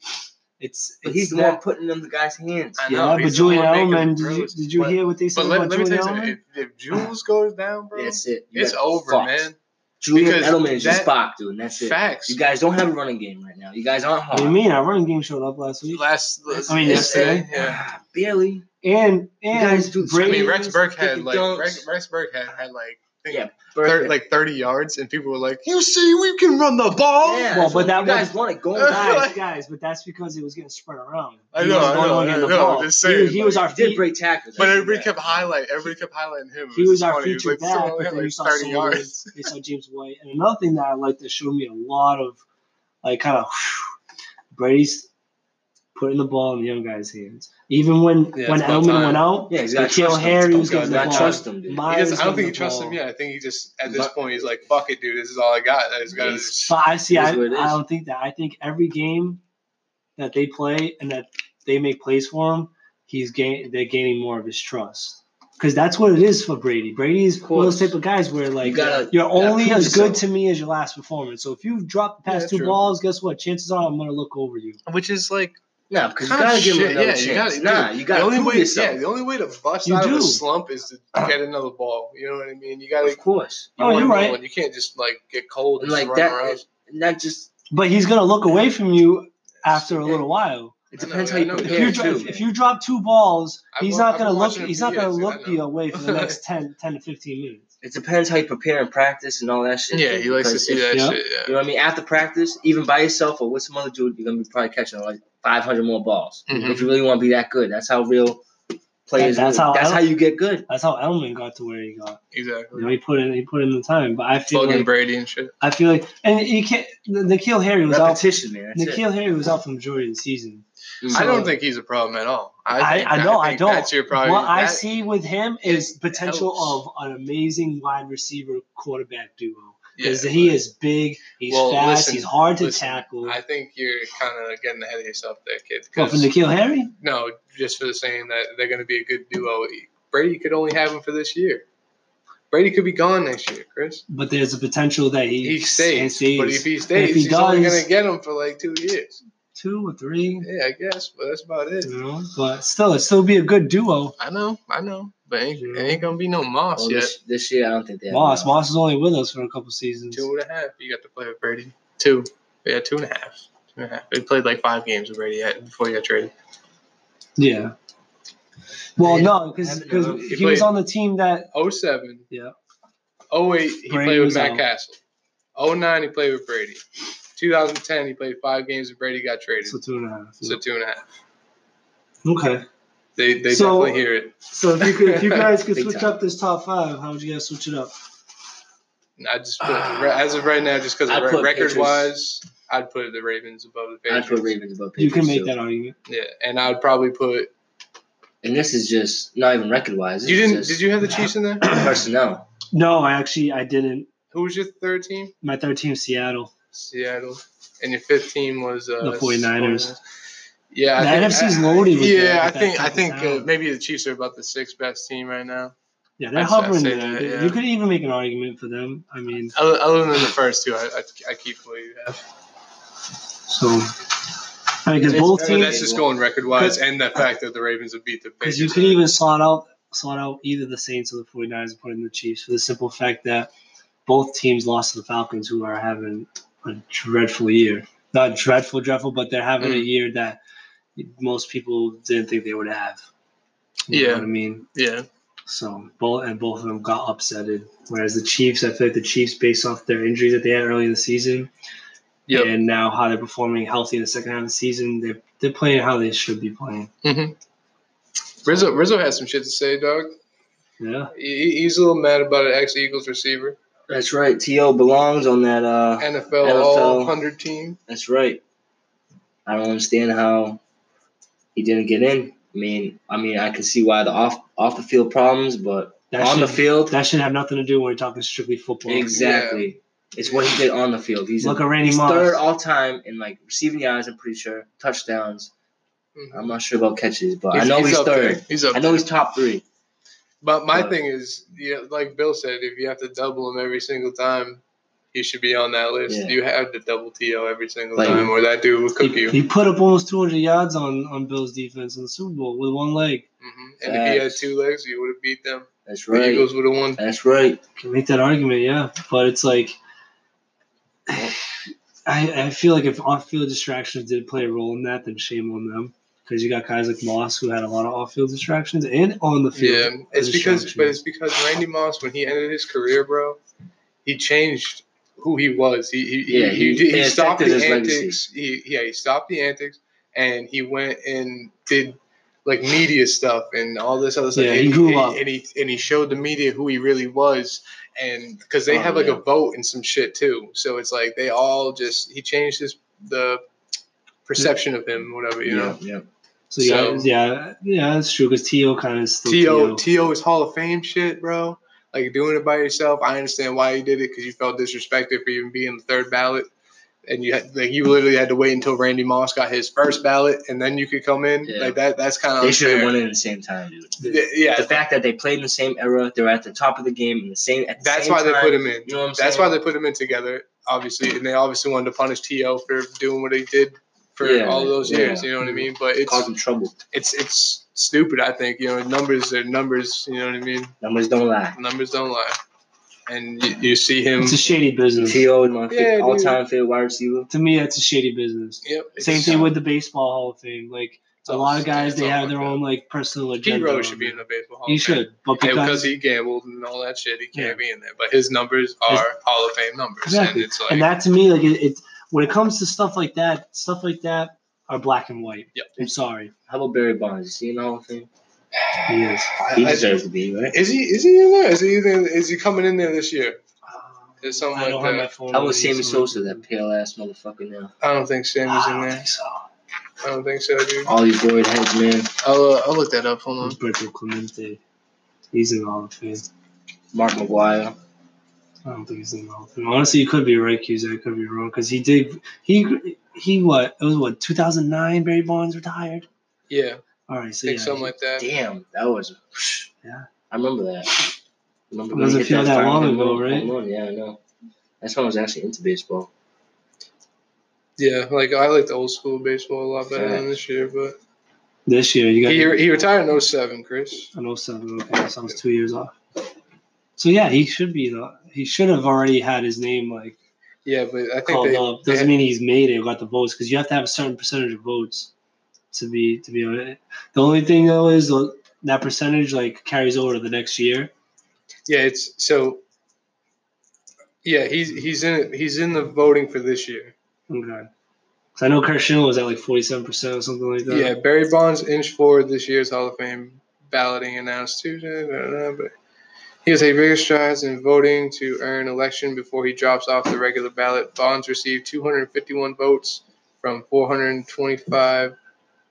It's, But it's he's the one putting them in the guy's hands. I know, Yeah, but Julian one Edelman, did you, did you But- hear what they said But let, about let me tell Julian you Edelman? something. If, if Jules goes down, bro, That's it. You it's over, fucked. man. Julian Because Edelman is just that- Spock, dude, and that's it. Facts. You guys don't have a running game right now. You guys aren't What do you mean? Our running game showed up last week. Last, I mean, it's- yesterday. Yeah. Ah, barely. And and guys do- I I mean, Rex Burke had like dunks. Rex, Rex Burke had, had like I think Yeah, thir- like thirty yards, and people were like, "You see, we can run the ball." Yeah, Well, but that guys was- want it going. Uh, guys, guys, but that's because it was getting spread around. I know, was I the only know, one I know, ball. I'm just He- saying, he, was like, our He did feet. break tackles. But I see everybody that. kept highlight. Everybody kept highlighting him. He was just our funny. He like, back, but then you like saw thirty Sullivan, yards. They saw James White, and another thing that I like that showed me a lot of, like, kind of Brady's putting the ball in the young guy's hands. Even when Yeah, when it's about Edelman time. went out, Yeah, he's got Nikhil trust Harry was getting the ball. trust him, dude. Meyers doesn't, I don't think he trusts ball. him yet. I think he just at this But- point he's like, "Fuck it, dude. This is all I got. I just got to just." I see. I, what it is. I don't think that. I think every game that they play and that they make plays for him, he's gain. They're gaining more of his trust because that's what it is for Brady. Brady's one of those type of guys where like You gotta- you're only prove as good yourself. to me as your last performance. So if you drop the past Yeah, two true. balls, guess what? Chances are I'm gonna look over you. Which is like No, because you gotta give him another Yeah, chance. you got nah, you gotta the only way. yourself. Yeah, the only way to bust You out of a slump is to uh-huh. get another ball. You know what I mean? You got to. of course. Oh, you're right. You can't just like get cold and And just like run that, around. not just. But he's gonna look away from you after a little while. It I know, depends how you know. If prepare you, too. if, if you drop two balls, I've he's not gonna look. He's not gonna years, dude. I look you away for the next 10, 10 to fifteen minutes. It depends how you prepare and practice and all that shit. Yeah, he likes to see if- that yeah. shit. You know what I mean? After practice, even by yourself or with some other dude, you're gonna be probably catching like 500 more balls. Mhm. If you really want to be that good, that's how real players. That- that's move. how That's I- how you get good. That's how Edelman got to where he got. Exactly. You know, he put in he put in the time. But I feel Fucking like Brady and shit. I feel like and you can't. N'Keal Harry was out. Repetition, man. That's N'Keal Harry was out for the majority of the season. It. I don't think he's a problem at all. I, I, I know I, think don't. That's your problem. what I see with him is potential helps. of an amazing wide receiver quarterback duo yeah, because he but- is big, he's Well, fast, listen, he's hard to listen, tackle. I think you're kind of getting ahead of yourself there, kid. But for N'Keal Harry, no, just for the saying that they're going to be a good duo. Brady could only have him for this year. Brady could be gone next year, Chris. but there's a potential that he, He stays, stays. but if he stays, if he he's only going to get him for like two years. Two or three, Yeah, I guess, but that's about it. you know. But still, it still be a good duo. I know, I know, but ain't, Yeah. ain't gonna be no Moss oh, Well, yet. this, this year, I don't think they Moss, enough. Moss is only with us for a couple seasons. Two and a half. You got to play with Brady. Two. Yeah, two and a half. Two and a half. He played like five games with Brady yet before he got traded. Yeah. Well, Yeah, no, because haven't uh, done it. he was on the team that 07. Yeah. 08, he Brady played with Matt out. Castle. 09, he played with Brady. 2010, he played five games with Brady, got traded. so two and a half. So two and a half. Okay. They they So- definitely hear it. So if you could, if you guys could switch time. up this top five, how would you guys switch it up? I just put as of right now, just because I'd record wise, I'd put the Ravens above the I'd put Ravens above You can make too. that argument. Yeah, and I'd probably put. And this is just not even record wise. You didn't? Did you have the Chiefs in there? personnel? No, I actually I didn't. Who was your third team? My third team, Seattle. Seattle. And your fifth team was uh, The 49ers. Yeah, I The think, NFC's loaded yeah, I think I think uh, maybe the Chiefs are about the sixth best team right now. Yeah, they're I'd I'd hovering there. that, yeah. You could even make an argument for them. I mean, Other, other than the first two, I, I, I keep what you have. so I mean, because both teams, that's just going record wise, and the fact that the Ravens have beat the because you could even slot out slot out either the Saints or the 49ers and put in the Chiefs for the simple fact that both teams lost to the Falcons, who are having a dreadful year. Not dreadful, dreadful, but they're having a Mm. year that most people didn't think they would have. You know Yeah. what I mean? yeah, So both and both of them got upsetted. Whereas the Chiefs, I feel like the Chiefs, based off their injuries that they had early in the season, Yep. and now how they're performing healthy in the second half of the season, they're they're playing how they should be playing. hmm Rizzo Rizzo has some shit to say, dog. Yeah. He, he's a little mad about an ex Eagles receiver, That's right. T.O. belongs on that. Uh, NFL, NFL. All Hundred team. that's right. I don't understand how he didn't get in. I mean, I mean, I can see why the off off the field problems, but That on should, the field, that should have nothing to do when we're talking strictly football. exactly. It's what he did on the field. He's, Look at Randy he's Moss. third all time in like receiving yards. I'm pretty sure touchdowns. Mhm. I'm not sure about catches, but I know he's, up there. third. He's up. I know there. he's top three. But my But- thing is, yeah, like Bill said, if you have to double him every single time, he should be on that list. Yeah. You have to double To every single Like- time, or that dude will cook He, you. he put up almost 200 yards on, on Bill's defense in the Super Bowl with one leg. hmm And if he had two legs, he would have beat them. That's The right. Eagles would have won. That's right. Can make that argument, yeah. But it's like, I, I feel like if off-field distractions did play a role in that, then shame on them. Because you got guys like Moss who had a lot of off-field distractions and on the field. Yeah, it's because, but it's because Randy Moss, when he ended his career, bro, he changed who he was. He he, Yeah, he, he- he, he stopped the his antics. He yeah, he stopped the antics, and he went and did like media stuff and all this other stuff. Yeah, and he grew and up. and he and he showed the media who he really was, and because they Oh, have like yeah. a vote and some shit too. So it's like they all just he changed his the perception of him, whatever you know. yeah. So yeah, So- yeah, yeah, that's true. Because T.O. kind of still To T.O. To is Hall of Fame shit, bro. Like doing it by yourself. I understand why you did it because you felt disrespected for even being the third ballot, and you had like you literally had to wait until Randy Moss got his first ballot, and then you could come in. Yeah. Like that. That's kind of They should have won it at the same time, dude. Yeah, yeah, The fact that they played in the same era, they're at the top of the game in the same. At the that's same why they put him in. You know what I'm That's saying? why they put him in together, obviously, and they obviously wanted to punish T.O. for doing what he did for Yeah, all those years. yeah. You know what I mean? But it's caused them trouble. it's it's stupid. I think you know numbers are numbers. You know what I mean? Numbers don't lie. Numbers don't lie, and you, you see him. It's a shady business. T.O. is my Yeah, all-time favorite wide receiver. To me, that's a shady business. Yep. Same thing with the baseball Hall of Fame. Like a oh, lot of guys, they have their own like personal Pete agenda. Rose should be in the baseball hall. He of Fame. should, but And because, because he gambled and all that shit, he can't Yeah. be in there. But his numbers are Hall of Fame numbers, Exactly. and it's like and that to me, like it, it, when it comes to stuff like that, stuff like that are black and white. Yep. I'm sorry, How about Barry Bonds? Is he in the Hall of Fame? he is. He I- I- deserves to be, right? is he is he in there? Is he in, is he coming in there this year? There's something I like don't have that. my phone. How on about Sammy so- Sosa, that pale ass motherfucker now? I don't think Sammy's I in don't there. think so. I don't think so, dude. All these bored heads, man. I'll uh, I'll look that up. Hold on. Roberto Clemente. He's in the Hall of Fame. Mark McGwire. I don't think he's in the Hall of Fame. Honestly, you could be right, Cusack. I could be wrong because he did. He he what? It was what 2009. Barry Bonds retired. Yeah, All right, I so think yeah, something like that. Damn, that was. Yeah. I remember that. Remember It doesn't feel that final long ago, run- right? home run? Yeah, I know. That's when I was actually into baseball. Yeah, like I like the old school baseball a lot better than this year. But this year you got he he retired in 07, Chris. an 07. Okay, so I was two years off. So yeah, he should be the. He should have already had his name like Yeah, but I think called they, up. Doesn't had- mean he's made it got the votes because you have to have a certain percentage of votes to be to be on it. The only thing though is that percentage like carries over to the next year. Yeah, it's so. Yeah, he's he's in it. He's in the voting for this year. Okay. So I know Curt Schilling was at like forty seven percent or something like that. Yeah, Barry Bonds inched forward this year's Hall of Fame balloting announced Tuesday. I don't but he has a bigger strides in voting to earn election before he drops off the regular ballot. Bonds received 251 votes from 425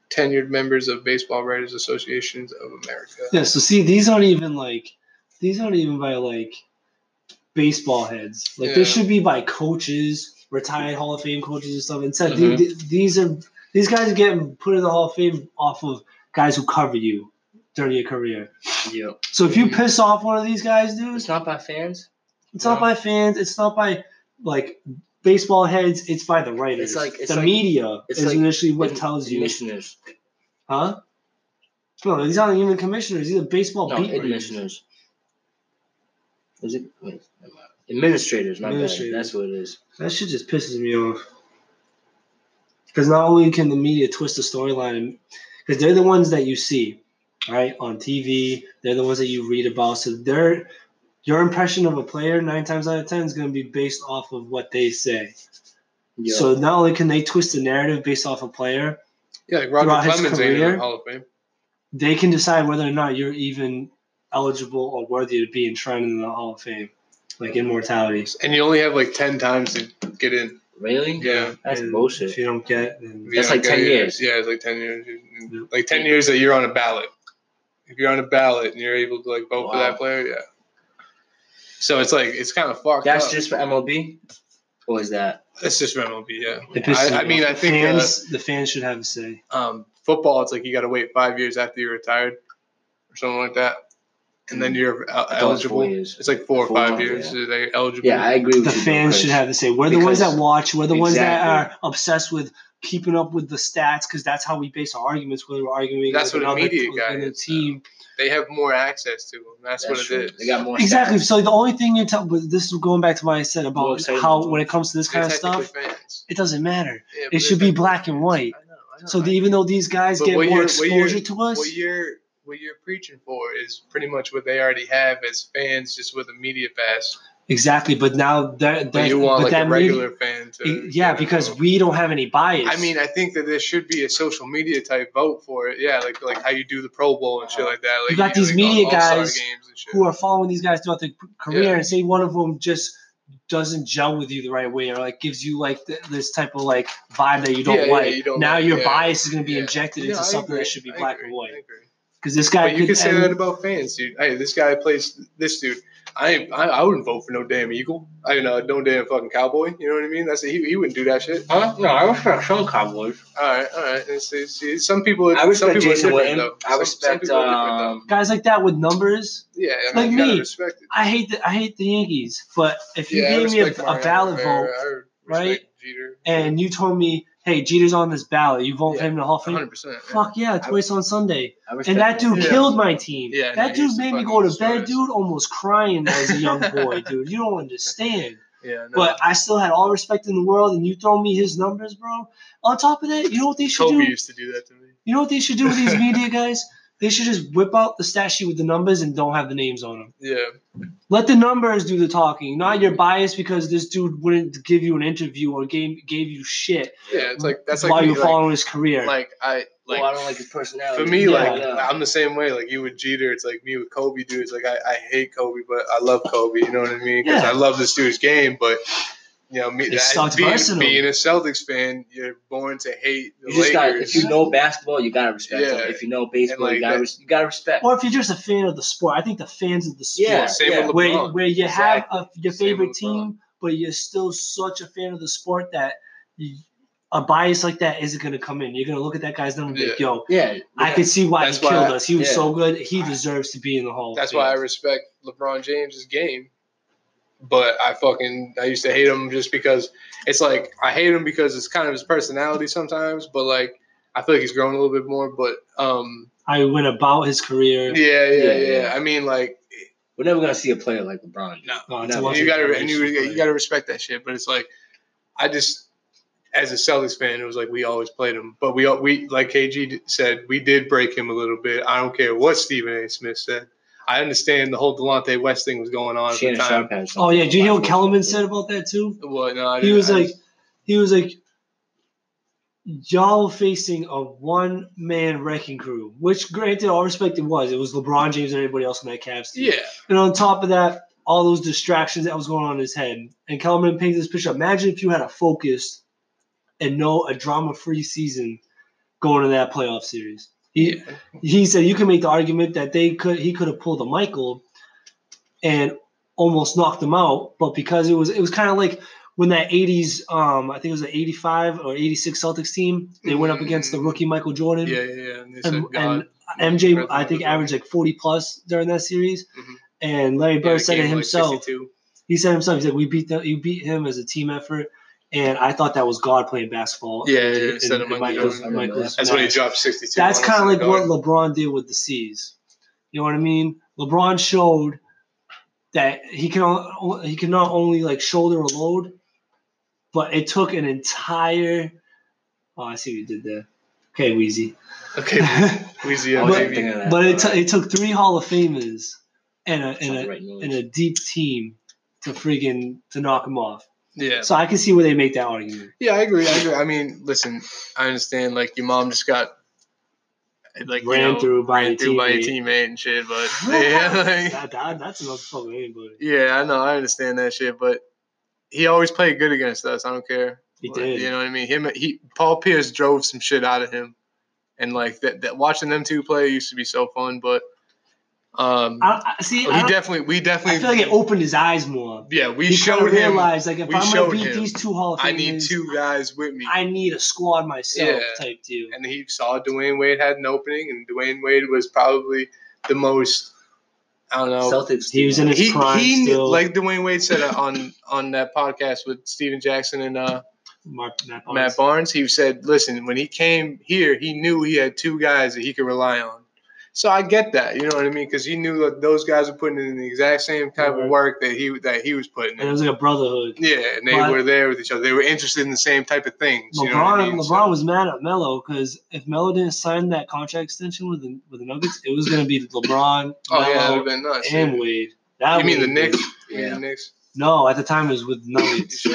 tenured members of Baseball Writers Associations of America. Yeah. So see, these aren't even like these aren't even by like baseball heads. Like Yeah. this should be by coaches, retired Hall of Fame coaches and stuff. Instead, Mhm. the- the- these are these guys are getting put in the Hall of Fame off of guys who cover you during your career. Yeah. So if you piss off one of these guys, dude, It's not by fans. it's not by fans. It's not by like baseball heads. It's by the writers. It's like- it's the like- media it's is like initially what tells you, Commissioners. huh? No, these aren't even commissioners. These are baseball No, beat administrators. Is it? Wait. Administrators, my Administrators. bad. That's what it is. That shit just pisses me off. Because not only can the media twist the storyline, because they're the ones that you see, right, on TV. They're the ones that you read about. So their your impression of a player nine times out of ten is going to be based off of what they say. Yeah. So not only can they twist the narrative based off a player, Yeah, like Roger Throughout his Clemens career? Hall of Fame. they can decide whether or not you're even eligible or worthy to be enshrined in the Hall of Fame, like immortality. And you only have like 10 times to get in. really? Yeah. That's And bullshit. If you don't get, then If That's like 10 in, years. Yeah, it's like 10 years. Yeah. Like 10 years that you're on a ballot. If you're on a ballot and you're able to like vote for that player, yeah. So it's like, it's kind of fucked That's up. just for MLB, What is that? It's just for MLB, yeah. I, I mean. I think fans, the fans should have a say. uh, um, football, it's like you got to wait five years after you're retired or something like that, and then you're el- I thought it was eligible. four years. It's like four or Four, five years. yeah. They're eligible. Yeah, I agree with the you. fans should have the say. We're the ones that watch. We're the ones that are obsessed with keeping up with the stats because that's how we base our arguments. Whether we're arguing That's with what a another media guy with a is, team. they have more access to them. That's, That's what true. it is. They got more Exactly. stats. So the only thing you tell, but this is going back to what I said about exciting how when it comes to this kind of stuff, fans. it doesn't matter. Yeah, It should be black and white. I know, I know, So I the, even though these guys get more you're- what you're- exposure to us, what you're what you're preaching for is pretty much what they already have as fans, just with a media pass. Exactly. But now that you want but like that a media- regular fan to. Yeah, because vote. we don't have any bias. I mean, I think that there should be a social media type vote for it. Yeah, like like how you do the Pro Bowl and shit like that. Like You got know, these media guys games and shit. who are following these guys throughout their career, Yeah. and say one of them just doesn't gel with you the right way, or like gives you like th- this type of like vibe that you don't Yeah, yeah, like. you don't now like, your yeah. bias is going to be Yeah. injected Yeah, into something that should be I black agree. and white. Because this guy, But you could, can say and- that about fans, dude. Hey, this guy plays this dude. I I, I wouldn't vote for no damn eagle. I know no damn fucking cowboy. You know what I mean? That's he, he wouldn't do that shit. Huh? No, I respect some Cowboys. All right, all right. And see, see, some people. I some respect people Jason different, Witten. though. I Some- some respect people are different, though. um, guys like that with numbers. Yeah, I mean, like me. respect it. I hate the I hate the Yankees, but if you yeah, gave me a, respect a ballot Rivera. vote I right? Jeter. and you told me, "Hey, Jeter's on this ballot," you vote Yeah, him in the Hall of Fame. 100. percent Fuck yeah, twice on Sunday. And that dude Yeah. killed my team. Yeah, that dude made me go to bed, dude, almost crying as a young boy, dude. You don't understand. Yeah, no. But I still had all respect in the world, and you throw me his numbers, bro. On top of that, you know what they should Kobe do? used to do that to me. You know what they should do with these media guys? They should just whip out the stat sheet with the numbers and don't have the names on them. Yeah, Let the numbers do the talking, not your bias because this dude wouldn't give you an interview or gave gave you shit yeah. It's like that's like while me, you're like, following his career. like I oh, like well, I don't like his personality. For me, Yeah. like Yeah. I'm the same way. Like you with Jeter, it's like me with Kobe, dude. It's like I, I hate Kobe, but I love Kobe. You know what I mean? Because Yeah. I love this dude's game. But you know, me It that- being, versatile. being a Celtics fan, you're born to hate the You just got Lakers. if you know basketball, you gotta respect Yeah. them. If you know baseball, like you gotta that- res- you gotta respect. or if you're just a fan of the sport, I think the fans of the sport, Yeah. Same with where where you have a, your Same favorite team, but you're still such a fan of the sport that you, a bias like that isn't going to come in. You're going to look at that guy's number and be like, "Yo, Yeah, I can see why That's he killed why- us. He was yeah. so good. He deserves to be in the Hall." That's Fame." why I respect LeBron James's game. But I fucking I used to hate him just because it's like I hate him because it's kind of his personality sometimes. But like I feel like he's grown a little bit more. But um, I went about his career. yeah, yeah, Yeah, yeah. yeah. I mean, like we're never gonna see a player like LeBron. No. No, No, you gotta and you, you gotta respect that shit. But it's like I just as a Celtics fan, it was like we always played him. But we we like KG said, we did break him a little bit. I don't care what Stephen A. Smith said. I understand the whole Delonte West thing was going on at the time. Had Oh yeah, did you hear what Kellerman said about that too? What? No, I He didn't- was I like, just- he was like, y'all facing a one man wrecking crew. Which, granted, all respect it was. It was LeBron James and everybody else in that Cavs team. yeah, And on top of that, all those distractions that was going on in his head. And Kellerman paints this picture. Imagine if you had a focused and no a drama free season going to that playoff series. He he said you can make the argument that they could he could have pulled a Michael and almost knocked him out, but because it was it was kind of like when that 80s um I think it was an 85 or 86 Celtics team, they went up against the rookie Michael Jordan. yeah, yeah. yeah. And, And, God, and MJ, I think, averaged like 40 plus during that series. Mhm. And Larry Bird the said it game, like, himself. he said himself, he said, "We beat them. You beat him as a team effort." And I thought that was God playing basketball. Yeah, yeah, And- and Michael Michael's- Jordan. Michael's That's when he dropped 62. That's kind of like the what. LeBron did with the C's. You know what I mean? LeBron showed that he can he can not only like shoulder a load, but it took an entire. Oh, I see what you did there. Okay, Weezy. Okay, Weezy I But- thinking of that. But it, t- it took three Hall of Famers and a and a right and a deep team to friggin' to knock him off. Yeah, So I can see where they make that argument. yeah. I agree. I agree. I mean, listen, I understand. Like your mom just got like you Ran know, through by ran a through by a teammate. teammate and shit. But yeah, like, that, that, that's enough for anybody. yeah, I know. I understand that shit. But he always played good against us. I don't care. He Like, did. You know what I mean? Him, he, Paul Pierce drove some shit out of him, and like that, that watching them two play used to be so fun. But Um, I, I, see, he I, definitely, we definitely, I feel like it opened his eyes more. yeah, we he showed him. realized like if we I'm gonna showed beat him, these two Hall of Famers, I need two guys with me. I need a squad myself Yeah. type deal. and he saw Dwyane Wade had an opening, and Dwyane Wade was probably the most. I don't know. Celtics. He was in his he prime he still. like Dwyane Wade said on on that podcast with Stephen Jackson and uh, Mark, Matt Barnes. Matt Barnes. He said, "Listen, when he came here, he knew he had two guys that he could rely on." So I get that, you know what I mean, because he knew that those guys were putting in the exact same type Right. of work that he that he was putting In. and it was like a brotherhood. Yeah, and they But- were there with each other. They were interested in the same type of things. You know what LeBron, I mean? LeBron So- was mad at Melo because if Melo didn't sign that contract extension with the with the Nuggets, it was going to be LeBron, Oh yeah, that would Melo, have been nuts. and Wade. That you mean the would've Knicks? You Yeah. the Knicks? No, at the time it was with the You Nuggets. sure?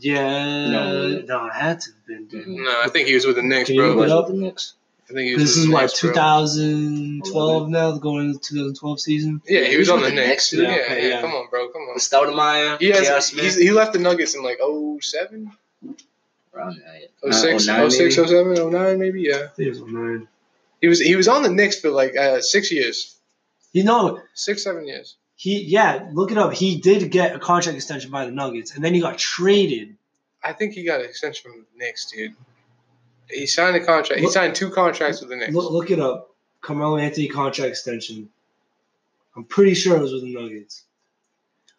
yeah, No. no, it had to have been. Dude. No, I think he was with the Knicks, Can you bro. look it up? the Knicks. I think he was This is the what 2012 now, going into 2012 season. Yeah, he was on the Knicks. Knicks, Yeah, yeah, yeah, yeah. Come on, bro. Come on. Stoudemire, He has. J.R. Smith. he left the Nuggets in like 07, Around that, yeah. 06, Uh, 09 06, maybe? 07, 09 maybe. Yeah. I think it was 09. He was he was on the Knicks for like uh, six years, You know, six seven years. he yeah, look it up. He did get a contract extension by the Nuggets, and then he got traded. I think he got an extension from the Knicks, dude. He signed a contract. He signed two contracts with the Knicks. Look, look it up. Carmelo Anthony contract extension. I'm pretty sure it was with the Nuggets.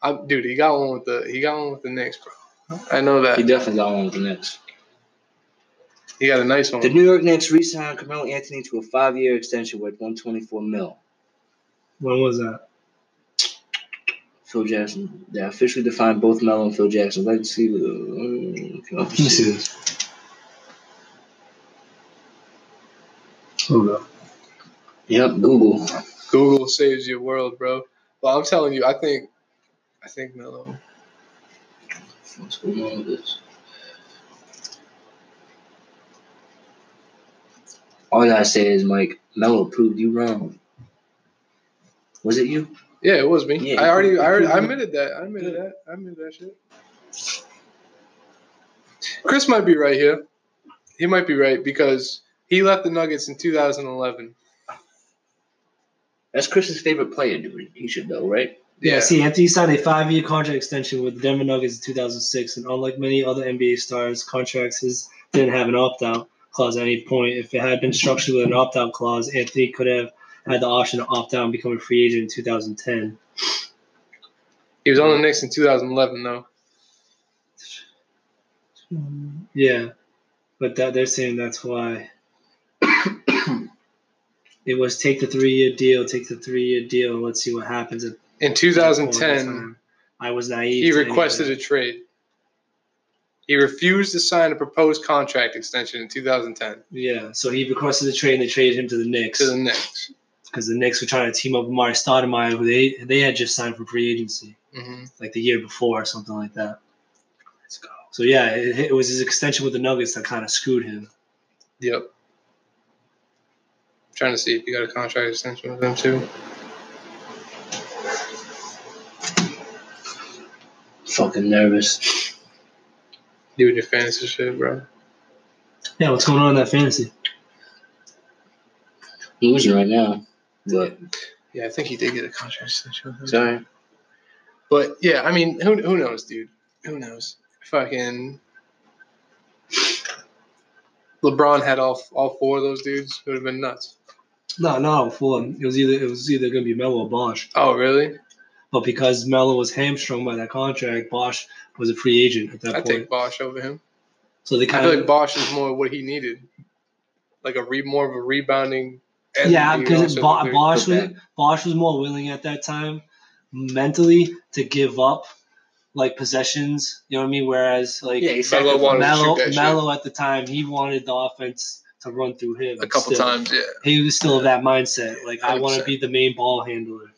I, dude, he got one with the he got one with the Knicks, bro. I know that He definitely got one with the Knicks. he got a nice one. The New York Knicks re-signed Carmelo Anthony to a five-year extension worth 124 mil. When was that? Phil Jackson. They officially defined both Melo and Phil Jackson's legacy. with, uh, Let me see this. Up. Yep, Google. Google saves your world, bro. Well, I'm telling you, I think, I think Melo. What's going on with this? All I gotta say is, Mike, Melo proved you wrong. Was it you? Yeah, it was me. Yeah, I already, I, already, I admitted that. I admitted that. I admitted that shit. Chris might be right here. He might be right because he left the Nuggets in 2011. That's Chris's favorite player, dude. He should know, right? Yeah, Yeah. see, Anthony signed a five-year contract extension with the Denver Nuggets in 2006, and unlike many other NBA stars, contracts his didn't have an opt-out clause at any point. If it had been structured with an opt-out clause, Anthony could have had the option to opt out and become a free agent in 2010. He was on the Knicks in 2011, though. Yeah, but that they're saying that's why it was take the three-year deal, take the three-year deal, let's see what happens. In 2010. I was naive. he to any of requested a trade. He refused to sign a proposed contract extension in 2010 Yeah, so he requested a trade, and they traded him to the Knicks. to the Knicks. because the Knicks were trying to team up with Amar'e Stoudemire, who they they had just signed for free agency hmm like the year before or something like that. Let's go. So yeah, it, it was his extension with the Nuggets that kind of screwed him. Yep. Trying to see if you got a contract extension with them too. Fucking nervous. Doing your fantasy shit, bro. Yeah, what's going on in that fantasy? Losing right now. But Yeah, I think he did get a contract extension with them. sorry. But yeah, I mean, who who knows, dude? Who knows? Fucking LeBron had all all four of those dudes. It would have been nuts. No, no, for it was either it was either gonna be Melo or Bosh, Oh, really? but because Melo was hamstrung by that contract, Bosh was a free agent at that I point. I take Bosh over him. so they I kind feel of like Bosh is more what he needed, like a re more of a rebounding. yeah, because also Bo- Bosh was that- Bosh was more willing at that time mentally to give up like possessions. You know what I mean? Whereas like Yeah, he said Melo wanted to Melo, shoot that shit Melo at the time, he wanted the offense to run through him a couple still. times. Yeah, He was still of that mindset. Like I want to be the main ball handler.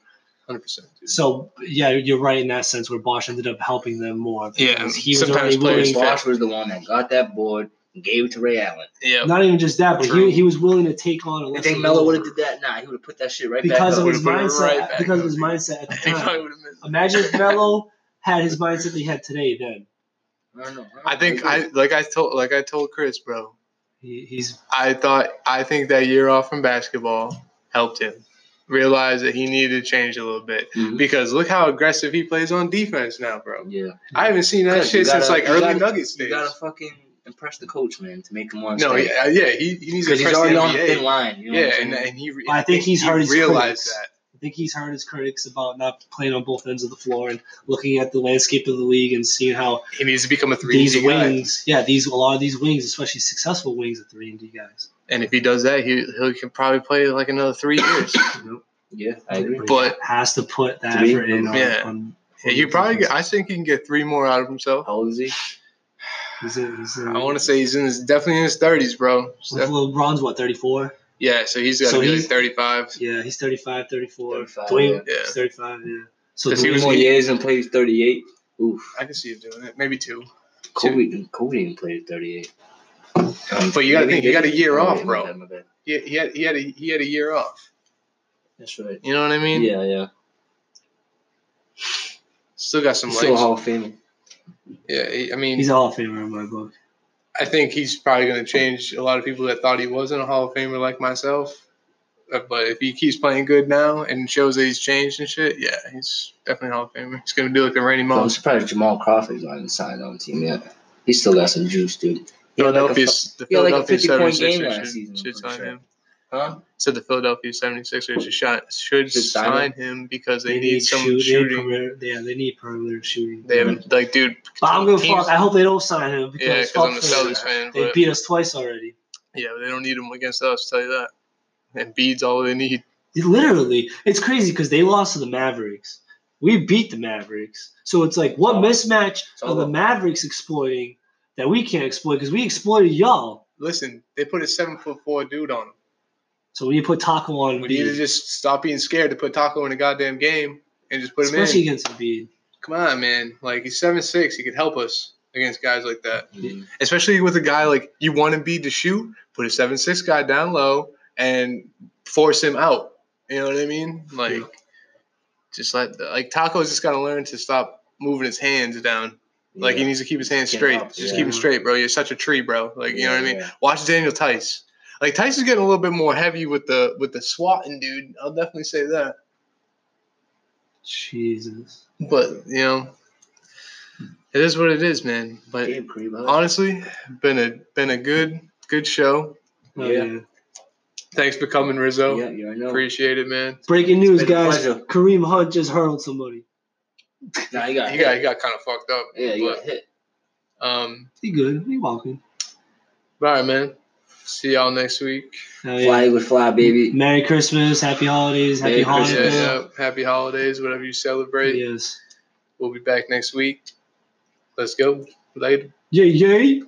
hundred percent. So yeah, you're right in that sense where Bosh ended up helping them more. Yeah, because he was sometimes already players. Bosh was the one that got that board and gave it to Ray Allen. Yeah, Not even just that, but True. he, he was willing to take on a You lesser think Melo would have did that? Nah, he would have put that shit right back. because back of his Would've put it mindset. right back because of his mindset at the he probably time. would have missed. Imagine if Melo had his mindset that he had today. Then I don't know. I think I like I told like I told Chris, bro. He, he's I thought I think that year off from basketball helped him. realize that he needed to change a little bit Mhm. because look how aggressive he plays on defense now, bro. Yeah. I haven't seen that shit since gotta- like early gotta- Nuggets You days. gotta fucking impress the coach, man, to make him want. No, yeah, yeah, he, he needs to because he's already the on a NBA. thin line. You know yeah, what and, saying? and he. I think he's he heard his realized critics. that. I think he's heard his critics about not playing on both ends of the floor and looking at the landscape of the league and seeing how He needs to become a three these D guy. wings, yeah, these a lot of these wings, especially successful wings, are three and D guys. And if he does that, he he can probably play like another three years. yeah, I agree. he But- has to put that Three? effort in. On, Yeah. on, Yeah, you probably. Get, I think he can get three more out of himself. How old is he? He's a, he's a, I want to say he's in his definitely in his thirties, bro. Well, LeBron's what thirty four. Yeah, so he's got to So be like he's- thirty five. Yeah, he's 35, 34. 35, Dwayne, yeah. he's 35, yeah. So 'Cause he Three was- more years and plays 38. Oof. I can see him doing it. Maybe two. Kobe, Kobe didn't play at 38. But you gotta think, you got a year off, bro. my bad, my bad. He, he had he had a he had a year off. That's right. You know what I mean? Yeah, yeah. Still got some He's still a. Hall of Famer. Yeah, he- I mean, he's a Hall of Famer in my book. I think he's probably going to change a lot of people that thought he wasn't a Hall of Famer like myself. Uh, But if he keeps playing good now and shows that he's changed and shit, yeah, he's definitely a Hall of Famer. He's going to do like a Randy But I'm surprised Jamal Crawford's not even signed on the team yet. He's still got some juice, dude. He had like a Philadelphia, the he had like a Philadelphia 50 point 76ers game last season, should sign him. Huh? Said the Philadelphia 76ers should, shine, should Should sign sign him because they, They need, need some shoot- they shooting. perimeter- yeah, they need perimeter shooting. They haven't, like, dude. But I'm gonna fuck. I hope they don't sign him because, Yeah, fuck I'm a Philly. Celtics fan. They But beat us twice already. yeah, but they don't need him against us. Tell you that. And Bede's all they need. Literally, it's crazy because they lost to the Mavericks. We beat the Mavericks, so it's like what Oh. mismatch So- are the Mavericks exploiting that we can't exploit because we exploited y'all. Listen, they put a seven foot four dude on him. So when you put Taco on We need to just stop being scared to put Taco in a goddamn game and just put him in. especially in. against Embiid, Come on, man. Like he's seven six. He could help us against guys like that. Mhm. Especially with a guy like you want Embiid to shoot, put a seven six guy down low and force him out. You know what I mean? Like just let like Taco's just gotta learn to stop moving his hands down. Like he needs to keep his hands Get straight. up, Just yeah. keep him straight, bro. You're such a tree, bro. Like you know what I mean? Yeah, Watch Daniel Theis. Like Theis is getting a little bit more heavy with the with the swatting, dude. I'll definitely say that. Jesus. But you know, it is what it is, man. But Gabe honestly, been a been a good good show. Oh, Yeah. yeah. Thanks for coming, Rizzo. Yeah, you already know. Appreciate it, man. Breaking news, guys. pleasure. Kareem Hunt just hurled somebody. Nah, you got He hit. got he got kind of fucked up. Yeah, you got hit. um, He good. He walking. all right, man. See y'all next week. Hell Fly yeah. with fly, baby. Merry Christmas. Happy holidays. Happy Merry Yeah, yeah. Happy holidays, whatever you celebrate. Yes. We'll be back next week. Let's go. Later. Yay, yay.